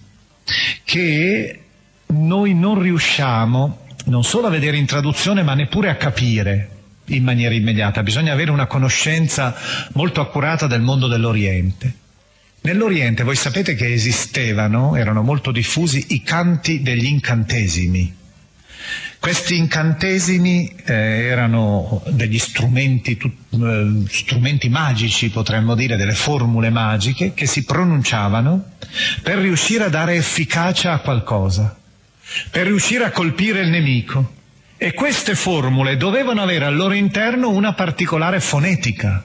che noi non riusciamo non solo a vedere in traduzione ma neppure a capire in maniera immediata, bisogna avere una conoscenza molto accurata del mondo dell'Oriente. Nell'Oriente voi sapete che esistevano, erano molto diffusi, i canti degli incantesimi. Questi incantesimi eh, erano degli strumenti, tu, eh, strumenti magici, potremmo dire, delle formule magiche che si pronunciavano per riuscire a dare efficacia a qualcosa per riuscire a colpire il nemico. E queste formule dovevano avere al loro interno una particolare fonetica,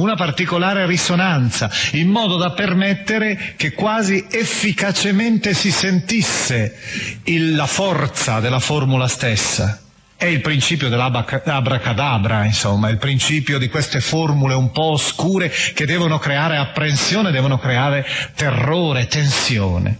una particolare risonanza, in modo da permettere che quasi efficacemente si sentisse il, la forza della formula stessa. È il principio dell'abracadabra, insomma, il principio di queste formule un po' oscure che devono creare apprensione, devono creare terrore, tensione.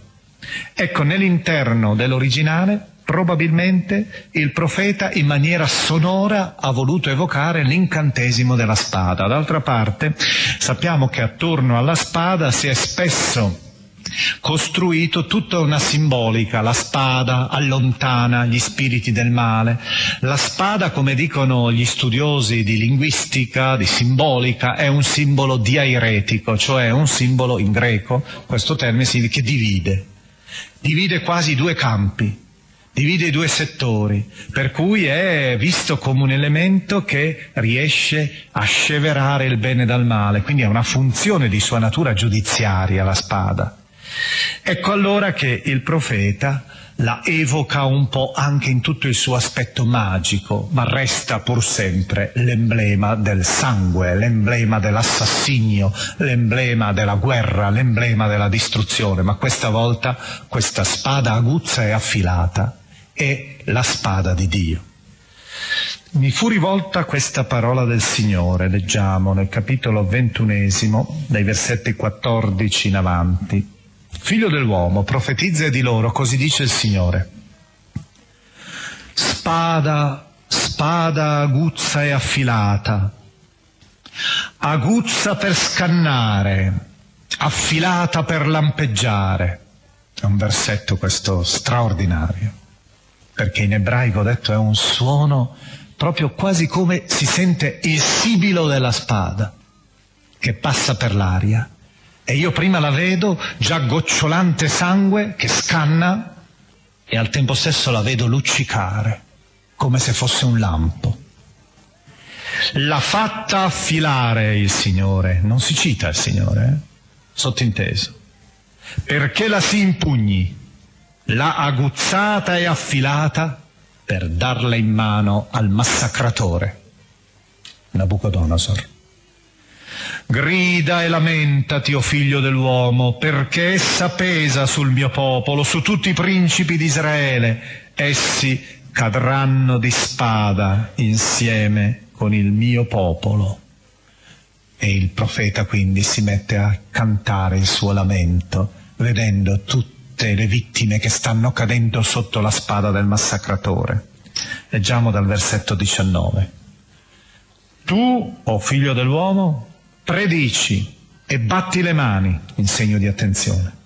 Ecco, nell'interno dell'originale probabilmente il profeta in maniera sonora ha voluto evocare l'incantesimo della spada. D'altra parte sappiamo che attorno alla spada si è spesso costruito tutta una simbolica, la spada allontana gli spiriti del male, la spada, come dicono gli studiosi di linguistica, di simbolica, è un simbolo diairetico, cioè un simbolo in greco, questo termine significa che divide, divide quasi due campi, divide i due settori, per cui è visto come un elemento che riesce a sceverare il bene dal male, quindi è una funzione di sua natura giudiziaria la spada. Ecco allora che il profeta la evoca un po' anche in tutto il suo aspetto magico, ma resta pur sempre l'emblema del sangue, l'emblema dell'assassinio, l'emblema della guerra, l'emblema della distruzione, ma questa volta questa spada aguzza e affilata è la spada di Dio. Mi fu rivolta questa parola del Signore, leggiamo nel capitolo ventunesimo, dai versetti 14 in avanti. Figlio dell'uomo, profetizza di loro, così dice il Signore. Spada, spada aguzza e affilata, aguzza per scannare, affilata per lampeggiare. È un versetto questo straordinario, perché in ebraico detto è un suono proprio quasi come si sente il sibilo della spada che passa per l'aria e io prima la vedo già gocciolante sangue che scanna e al tempo stesso la vedo luccicare come se fosse un lampo. L'ha fatta affilare il Signore, non si cita il Signore, eh? sottinteso, perché la si impugni, l'ha aguzzata e affilata per darla in mano al massacratore, Nabucodonosor. Grida e lamentati, o oh figlio dell'uomo, perché essa pesa sul mio popolo, su tutti i principi di Israele. Essi cadranno di spada insieme con il mio popolo. E il profeta quindi si mette a cantare il suo lamento, vedendo tutte le vittime che stanno cadendo sotto la spada del massacratore. Leggiamo dal versetto 19. Tu, o oh figlio dell'uomo, predici e batti le mani in segno di attenzione.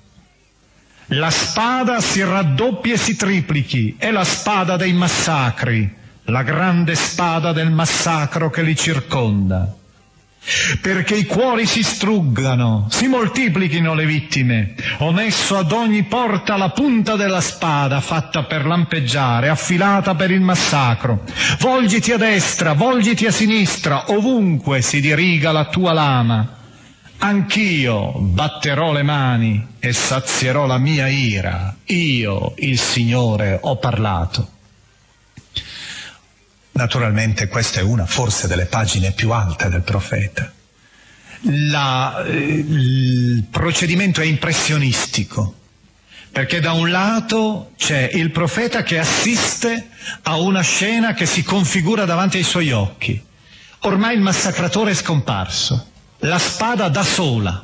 La spada si raddoppia e si triplichi, è la spada dei massacri, la grande spada del massacro che li circonda perché i cuori si struggano, si moltiplichino le vittime. Ho messo ad ogni porta la punta della spada fatta per lampeggiare, affilata per il massacro. Volgiti a destra, volgiti a sinistra, ovunque si diriga la tua lama. Anch'io batterò le mani e sazierò la mia ira. Io, il Signore, ho parlato. Naturalmente questa è una forse delle pagine più alte del profeta. La, eh, il procedimento è impressionistico, perché da un lato c'è il profeta che assiste a una scena che si configura davanti ai suoi occhi. Ormai il massacratore è scomparso, la spada da sola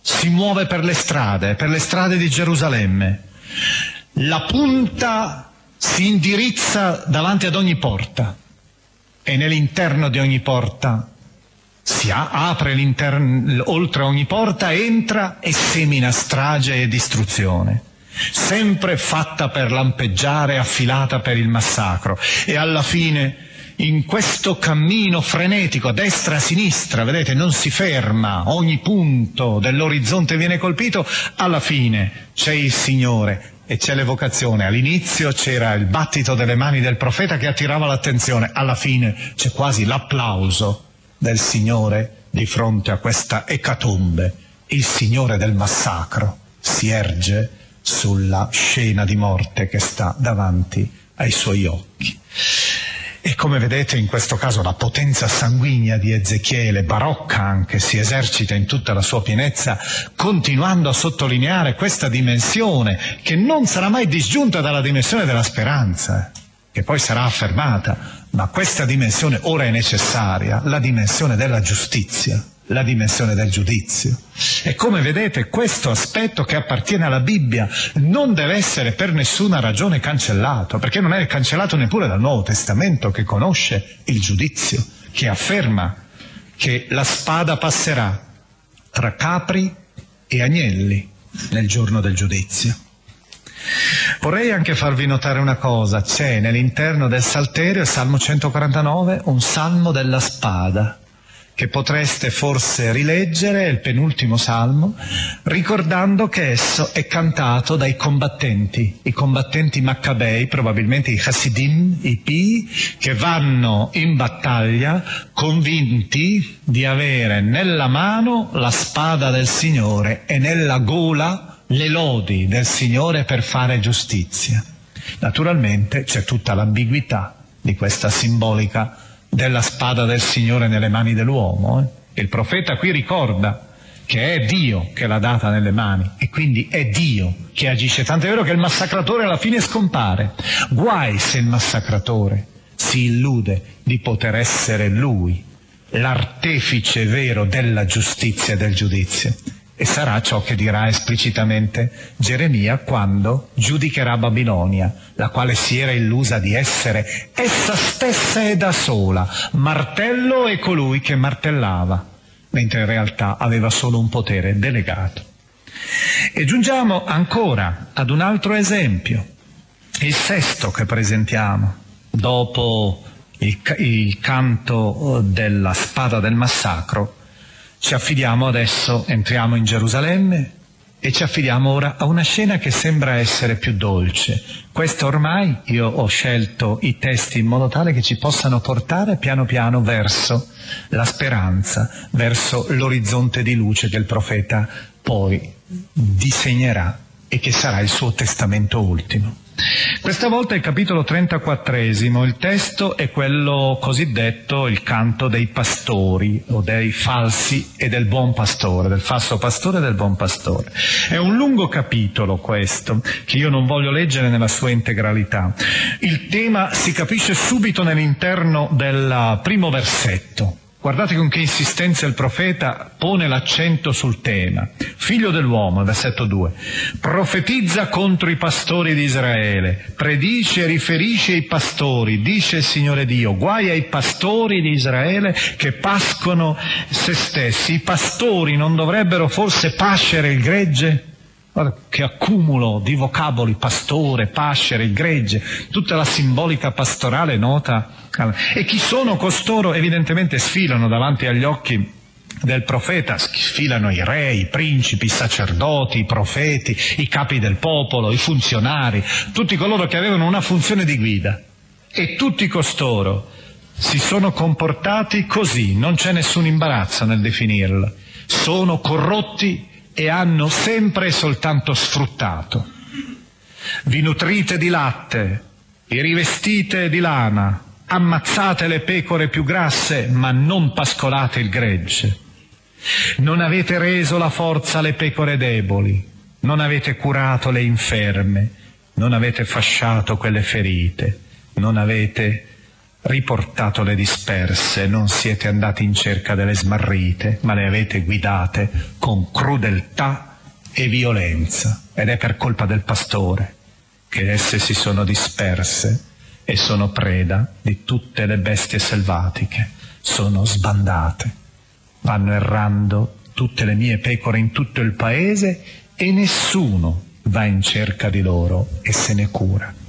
si muove per le strade, per le strade di Gerusalemme. La punta si indirizza davanti ad ogni porta e nell'interno di ogni porta si apre oltre ogni porta, entra e semina strage e distruzione, sempre fatta per lampeggiare, affilata per il massacro. E alla fine in questo cammino frenetico destra a sinistra, vedete, non si ferma, ogni punto dell'orizzonte viene colpito, alla fine c'è il Signore e c'è l'evocazione. All'inizio c'era il battito delle mani del profeta che attirava l'attenzione, alla fine c'è quasi l'applauso del Signore di fronte a questa ecatombe. Il Signore del massacro si erge sulla scena di morte che sta davanti ai suoi occhi. E come vedete in questo caso la potenza sanguigna di Ezechiele, barocca anche, si esercita in tutta la sua pienezza, continuando a sottolineare questa dimensione che non sarà mai disgiunta dalla dimensione della speranza, che poi sarà affermata, ma questa dimensione ora è necessaria, la dimensione della giustizia la dimensione del giudizio. E come vedete questo aspetto che appartiene alla Bibbia non deve essere per nessuna ragione cancellato, perché non è cancellato neppure dal Nuovo Testamento che conosce il giudizio, che afferma che la spada passerà tra capri e agnelli nel giorno del giudizio. Vorrei anche farvi notare una cosa, c'è nell'interno del Salterio, Salmo 149, un salmo della spada che potreste forse rileggere, è il penultimo salmo, ricordando che esso è cantato dai combattenti, i combattenti maccabei, probabilmente i Hasidim, i Pi, che vanno in battaglia convinti di avere nella mano la spada del Signore e nella gola le lodi del Signore per fare giustizia. Naturalmente c'è tutta l'ambiguità di questa simbolica della spada del Signore nelle mani dell'uomo. Eh? Il profeta qui ricorda che è Dio che l'ha data nelle mani e quindi è Dio che agisce. Tant'è vero che il massacratore alla fine scompare. Guai se il massacratore si illude di poter essere lui, l'artefice vero della giustizia e del giudizio. E sarà ciò che dirà esplicitamente Geremia quando giudicherà Babilonia, la quale si era illusa di essere essa stessa e da sola, martello e colui che martellava, mentre in realtà aveva solo un potere delegato. E giungiamo ancora ad un altro esempio, il sesto che presentiamo, dopo il, il canto della spada del massacro, ci affidiamo adesso, entriamo in Gerusalemme e ci affidiamo ora a una scena che sembra essere più dolce. Questa ormai io ho scelto i testi in modo tale che ci possano portare piano piano verso la speranza, verso l'orizzonte di luce che il profeta poi disegnerà e che sarà il suo testamento ultimo. Questa volta il capitolo 34, il testo è quello cosiddetto il canto dei pastori o dei falsi e del buon pastore, del falso pastore e del buon pastore. È un lungo capitolo questo, che io non voglio leggere nella sua integralità. Il tema si capisce subito nell'interno del primo versetto. Guardate con che insistenza il profeta pone l'accento sul tema. Figlio dell'uomo, versetto 2, profetizza contro i pastori di Israele, predice e riferisce ai pastori, dice il Signore Dio, guai ai pastori di Israele che pascono se stessi. I pastori non dovrebbero forse pascere il gregge? Guarda che accumulo di vocaboli, pastore, pascere, gregge, tutta la simbolica pastorale nota. E chi sono costoro? Evidentemente sfilano davanti agli occhi del profeta, sfilano i re, i principi, i sacerdoti, i profeti, i capi del popolo, i funzionari, tutti coloro che avevano una funzione di guida. E tutti costoro si sono comportati così, non c'è nessun imbarazzo nel definirlo. Sono corrotti e hanno sempre e soltanto sfruttato. Vi nutrite di latte, vi rivestite di lana, ammazzate le pecore più grasse, ma non pascolate il gregge. Non avete reso la forza alle pecore deboli, non avete curato le inferme, non avete fasciato quelle ferite, non avete riportato le disperse, non siete andati in cerca delle smarrite, ma le avete guidate con crudeltà e violenza. Ed è per colpa del pastore che esse si sono disperse e sono preda di tutte le bestie selvatiche, sono sbandate, vanno errando tutte le mie pecore in tutto il paese e nessuno va in cerca di loro e se ne cura.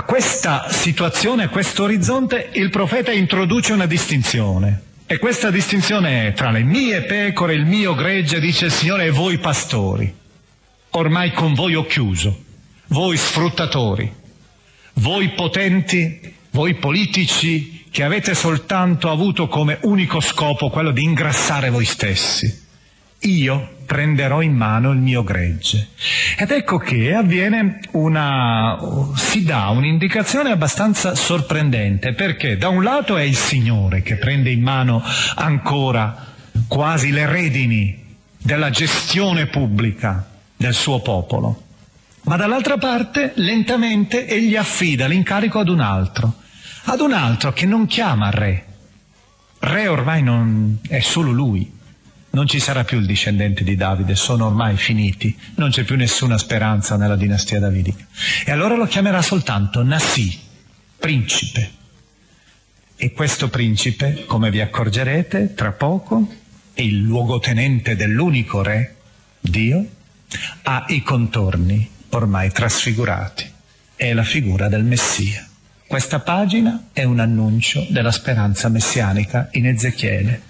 A questa situazione, a questo orizzonte, il profeta introduce una distinzione. E questa distinzione è tra le mie pecore, il mio gregge, dice il Signore, e voi pastori. Ormai con voi ho chiuso. Voi sfruttatori, voi potenti, voi politici che avete soltanto avuto come unico scopo quello di ingrassare voi stessi. Io prenderò in mano il mio gregge. Ed ecco che avviene una, si dà un'indicazione abbastanza sorprendente, perché da un lato è il Signore che prende in mano ancora quasi le redini della gestione pubblica del suo popolo, ma dall'altra parte lentamente egli affida l'incarico ad un altro, ad un altro che non chiama re. Re ormai non è solo lui, non ci sarà più il discendente di Davide, sono ormai finiti, non c'è più nessuna speranza nella dinastia davidica. E allora lo chiamerà soltanto Nassi, principe. E questo principe, come vi accorgerete tra poco, è il luogotenente dell'unico re, Dio, ha i contorni ormai trasfigurati. È la figura del Messia. Questa pagina è un annuncio della speranza messianica in Ezechiele.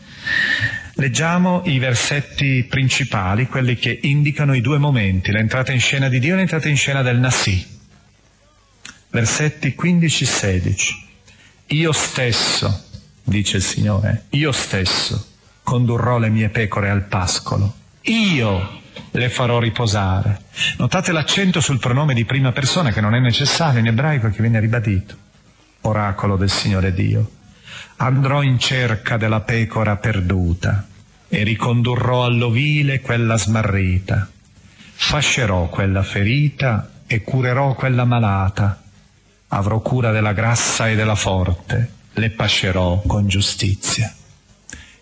Leggiamo i versetti principali, quelli che indicano i due momenti, l'entrata in scena di Dio e l'entrata in scena del Nasì. Versetti 15-16. Io stesso, dice il Signore, io stesso condurrò le mie pecore al pascolo. Io le farò riposare. Notate l'accento sul pronome di prima persona che non è necessario in ebraico e che viene ribadito. Oracolo del Signore Dio. Andrò in cerca della pecora perduta e ricondurrò all'ovile quella smarrita. Fascerò quella ferita e curerò quella malata. Avrò cura della grassa e della forte, le pascerò con giustizia.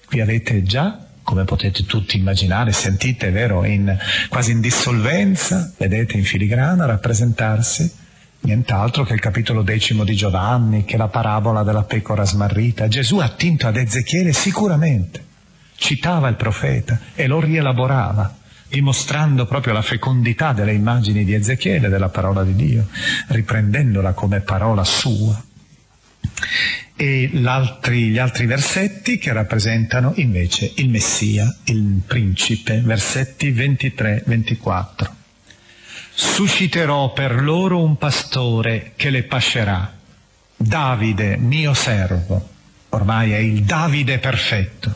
Qui avete già come potete tutti immaginare, sentite, vero, in, quasi in dissolvenza, vedete in filigrana rappresentarsi nient'altro che il capitolo decimo di Giovanni, che la parabola della pecora smarrita. Gesù attinto ad Ezechiele sicuramente citava il profeta e lo rielaborava, dimostrando proprio la fecondità delle immagini di Ezechiele, della parola di Dio, riprendendola come parola sua e gli altri versetti che rappresentano invece il Messia, il principe, versetti 23-24. Susciterò per loro un pastore che le pascerà, Davide mio servo, ormai è il Davide perfetto.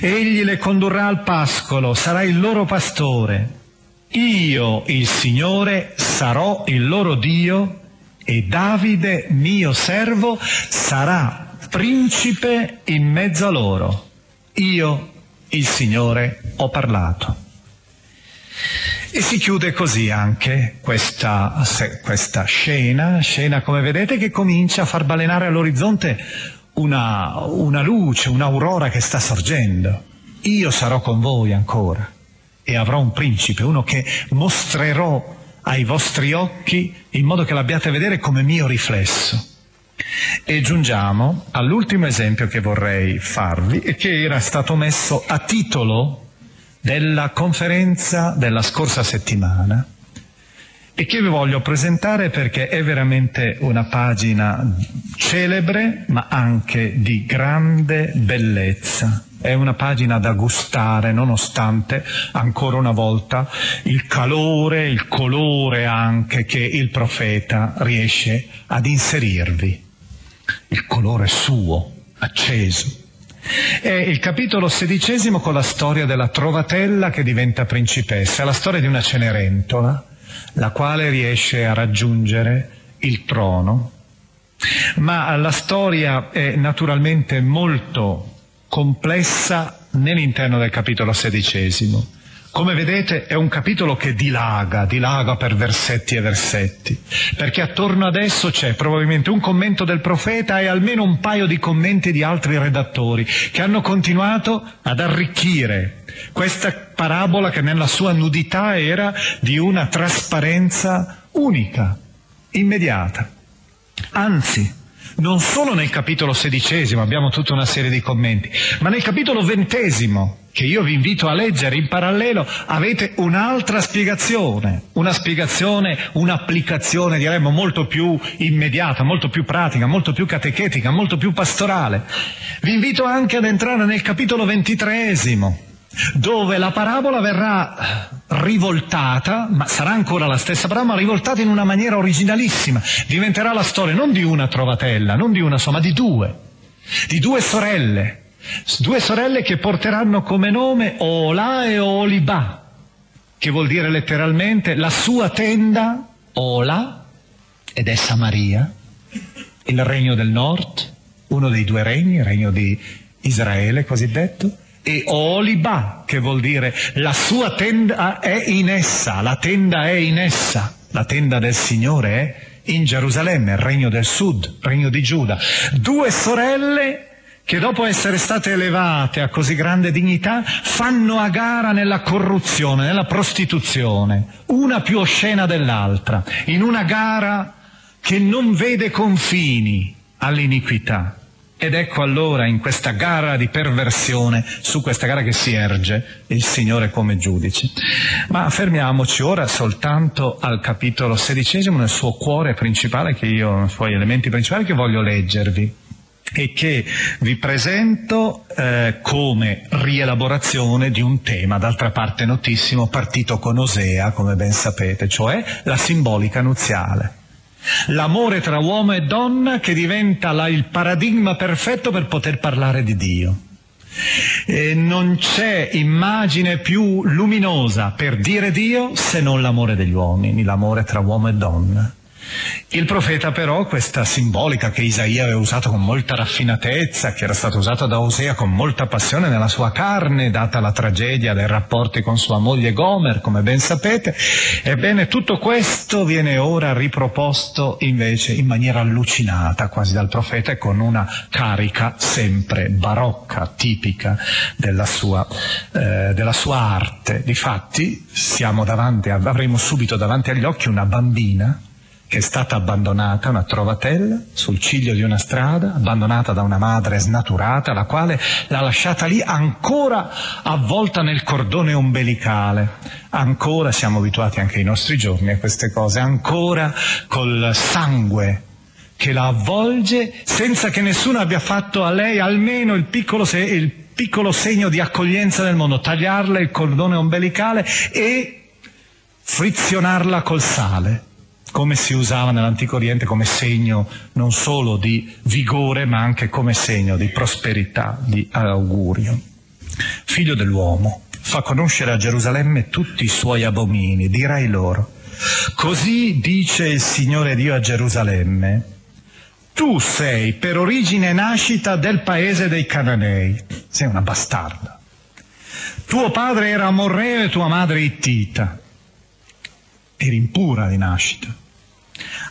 Egli le condurrà al pascolo, sarà il loro pastore. Io, il Signore, sarò il loro Dio e Davide, mio servo, sarà principe in mezzo a loro. Io, il Signore, ho parlato. E si chiude così anche questa, questa scena, scena come vedete che comincia a far balenare all'orizzonte una, una luce, un'aurora che sta sorgendo. Io sarò con voi ancora e avrò un principe, uno che mostrerò ai vostri occhi in modo che l'abbiate a vedere come mio riflesso. E giungiamo all'ultimo esempio che vorrei farvi e che era stato messo a titolo della conferenza della scorsa settimana e che vi voglio presentare perché è veramente una pagina celebre ma anche di grande bellezza. È una pagina da gustare nonostante ancora una volta il calore, il colore anche che il profeta riesce ad inserirvi. Il colore suo, acceso. È il capitolo sedicesimo con la storia della trovatella che diventa principessa, la storia di una cenerentola, la quale riesce a raggiungere il trono. Ma la storia è naturalmente molto complessa nell'interno del capitolo sedicesimo. Come vedete è un capitolo che dilaga, dilaga per versetti e versetti, perché attorno ad esso c'è probabilmente un commento del profeta e almeno un paio di commenti di altri redattori che hanno continuato ad arricchire questa parabola che nella sua nudità era di una trasparenza unica, immediata. Anzi, non solo nel capitolo sedicesimo abbiamo tutta una serie di commenti, ma nel capitolo ventesimo, che io vi invito a leggere in parallelo, avete un'altra spiegazione, una spiegazione, un'applicazione diremmo molto più immediata, molto più pratica, molto più catechetica, molto più pastorale. Vi invito anche ad entrare nel capitolo ventitreesimo, dove la parabola verrà rivoltata, ma sarà ancora la stessa parabola, rivoltata in una maniera originalissima. Diventerà la storia non di una trovatella, non di una sola, ma di due, di due sorelle, due sorelle che porteranno come nome Ola e Olibà, che vuol dire letteralmente la sua tenda, Ola, ed è Samaria, il regno del nord, uno dei due regni, il regno di Israele cosiddetto, e Oliba, che vuol dire la sua tenda è in essa, la tenda è in essa, la tenda del Signore è in Gerusalemme, il regno del sud, regno di Giuda. Due sorelle che dopo essere state elevate a così grande dignità fanno a gara nella corruzione, nella prostituzione, una più oscena dell'altra, in una gara che non vede confini all'iniquità. Ed ecco allora in questa gara di perversione, su questa gara che si erge il Signore come giudice. Ma fermiamoci ora soltanto al capitolo sedicesimo, nel suo cuore principale, che io, nei suoi elementi principali che voglio leggervi e che vi presento eh, come rielaborazione di un tema, d'altra parte notissimo, partito con Osea, come ben sapete, cioè la simbolica nuziale. L'amore tra uomo e donna che diventa la, il paradigma perfetto per poter parlare di Dio. E non c'è immagine più luminosa per dire Dio se non l'amore degli uomini, l'amore tra uomo e donna. Il profeta però, questa simbolica che Isaia aveva usato con molta raffinatezza, che era stata usata da Osea con molta passione nella sua carne, data la tragedia dei rapporti con sua moglie Gomer, come ben sapete, ebbene tutto questo viene ora riproposto invece in maniera allucinata quasi dal profeta e con una carica sempre barocca, tipica della sua, eh, della sua arte. Difatti siamo davanti, avremo subito davanti agli occhi una bambina che è stata abbandonata, una trovatella, sul ciglio di una strada, abbandonata da una madre snaturata, la quale l'ha lasciata lì ancora avvolta nel cordone ombelicale. Ancora siamo abituati anche ai nostri giorni a queste cose, ancora col sangue che la avvolge senza che nessuno abbia fatto a lei almeno il piccolo, se- il piccolo segno di accoglienza nel mondo, tagliarle il cordone ombelicale e frizionarla col sale come si usava nell'antico Oriente come segno non solo di vigore ma anche come segno di prosperità, di augurio. Figlio dell'uomo, fa conoscere a Gerusalemme tutti i suoi abomini, dirai loro, così dice il Signore Dio a Gerusalemme, tu sei per origine e nascita del paese dei Cananei, sei una bastarda. Tuo padre era Amorreo e tua madre Ittita, eri impura di nascita.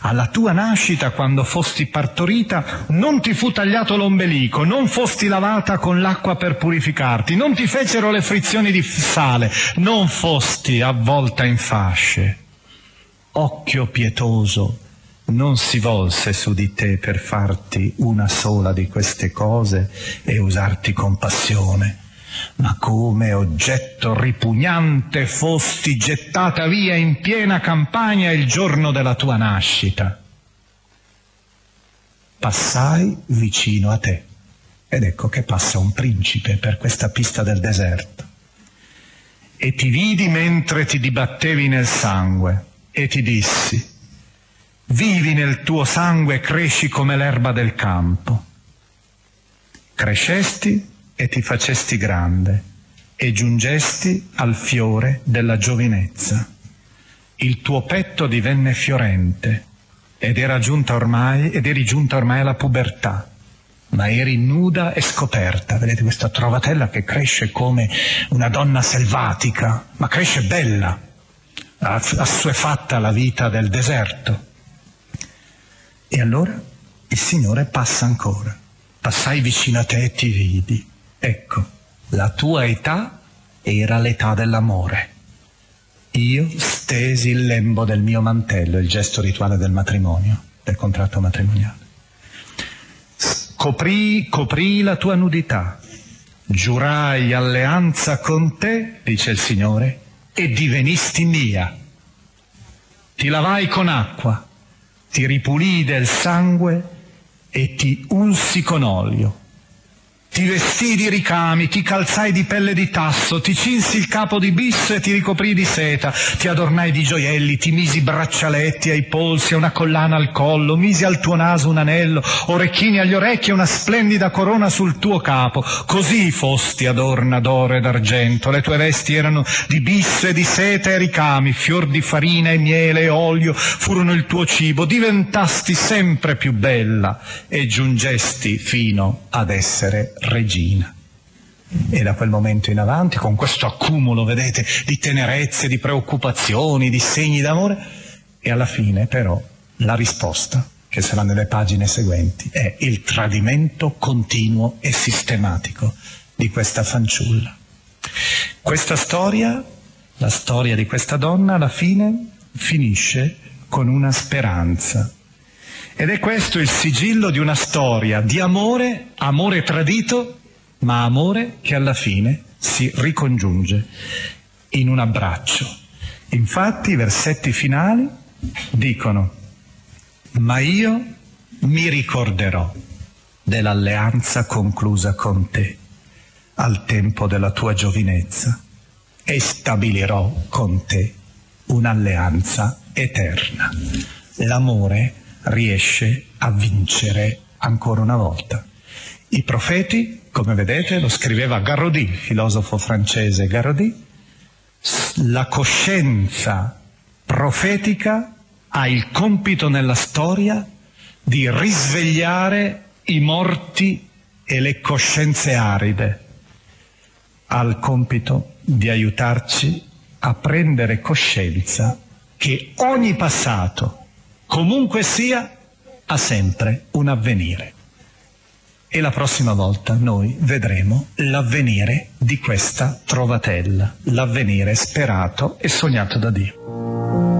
Alla tua nascita, quando fosti partorita, non ti fu tagliato l'ombelico, non fosti lavata con l'acqua per purificarti, non ti fecero le frizioni di sale, non fosti avvolta in fasce. Occhio pietoso non si volse su di te per farti una sola di queste cose e usarti compassione ma come oggetto ripugnante fosti gettata via in piena campagna il giorno della tua nascita. Passai vicino a te ed ecco che passa un principe per questa pista del deserto e ti vidi mentre ti dibattevi nel sangue e ti dissi, vivi nel tuo sangue e cresci come l'erba del campo. Crescesti e ti facesti grande e giungesti al fiore della giovinezza. Il tuo petto divenne fiorente ed ormai, ed eri giunta ormai alla pubertà, ma eri nuda e scoperta. Vedete questa trovatella che cresce come una donna selvatica, ma cresce bella, assuefatta alla vita del deserto. E allora il Signore passa ancora. Passai vicino a te e ti vidi Ecco, la tua età era l'età dell'amore. Io stesi il lembo del mio mantello, il gesto rituale del matrimonio, del contratto matrimoniale. Coprii, coprii la tua nudità, giurai alleanza con te, dice il Signore, e divenisti mia. Ti lavai con acqua, ti ripulii del sangue e ti unsi con olio ti vestii di ricami, ti calzai di pelle di tasso, ti cinsi il capo di bisso e ti ricoprii di seta, ti adornai di gioielli, ti misi braccialetti ai polsi e una collana al collo, misi al tuo naso un anello, orecchini agli orecchi e una splendida corona sul tuo capo. Così fosti adorna d'oro ed argento. Le tue vesti erano di bisso e di seta e ricami, fior di farina e miele e olio furono il tuo cibo. Diventasti sempre più bella e giungesti fino ad essere regina. E da quel momento in avanti, con questo accumulo, vedete, di tenerezze, di preoccupazioni, di segni d'amore, e alla fine però la risposta, che sarà nelle pagine seguenti, è il tradimento continuo e sistematico di questa fanciulla. Questa storia, la storia di questa donna, alla fine finisce con una speranza ed è questo il sigillo di una storia di amore, amore tradito, ma amore che alla fine si ricongiunge in un abbraccio. Infatti i versetti finali dicono, ma io mi ricorderò dell'alleanza conclusa con te al tempo della tua giovinezza e stabilirò con te un'alleanza eterna. L'amore riesce a vincere ancora una volta. I profeti, come vedete, lo scriveva Garrodi, filosofo francese Garrodi, la coscienza profetica ha il compito nella storia di risvegliare i morti e le coscienze aride. Ha il compito di aiutarci a prendere coscienza che ogni passato, comunque sia, ha sempre un avvenire. E la prossima volta noi vedremo l'avvenire di questa trovatella, l'avvenire sperato e sognato da Dio.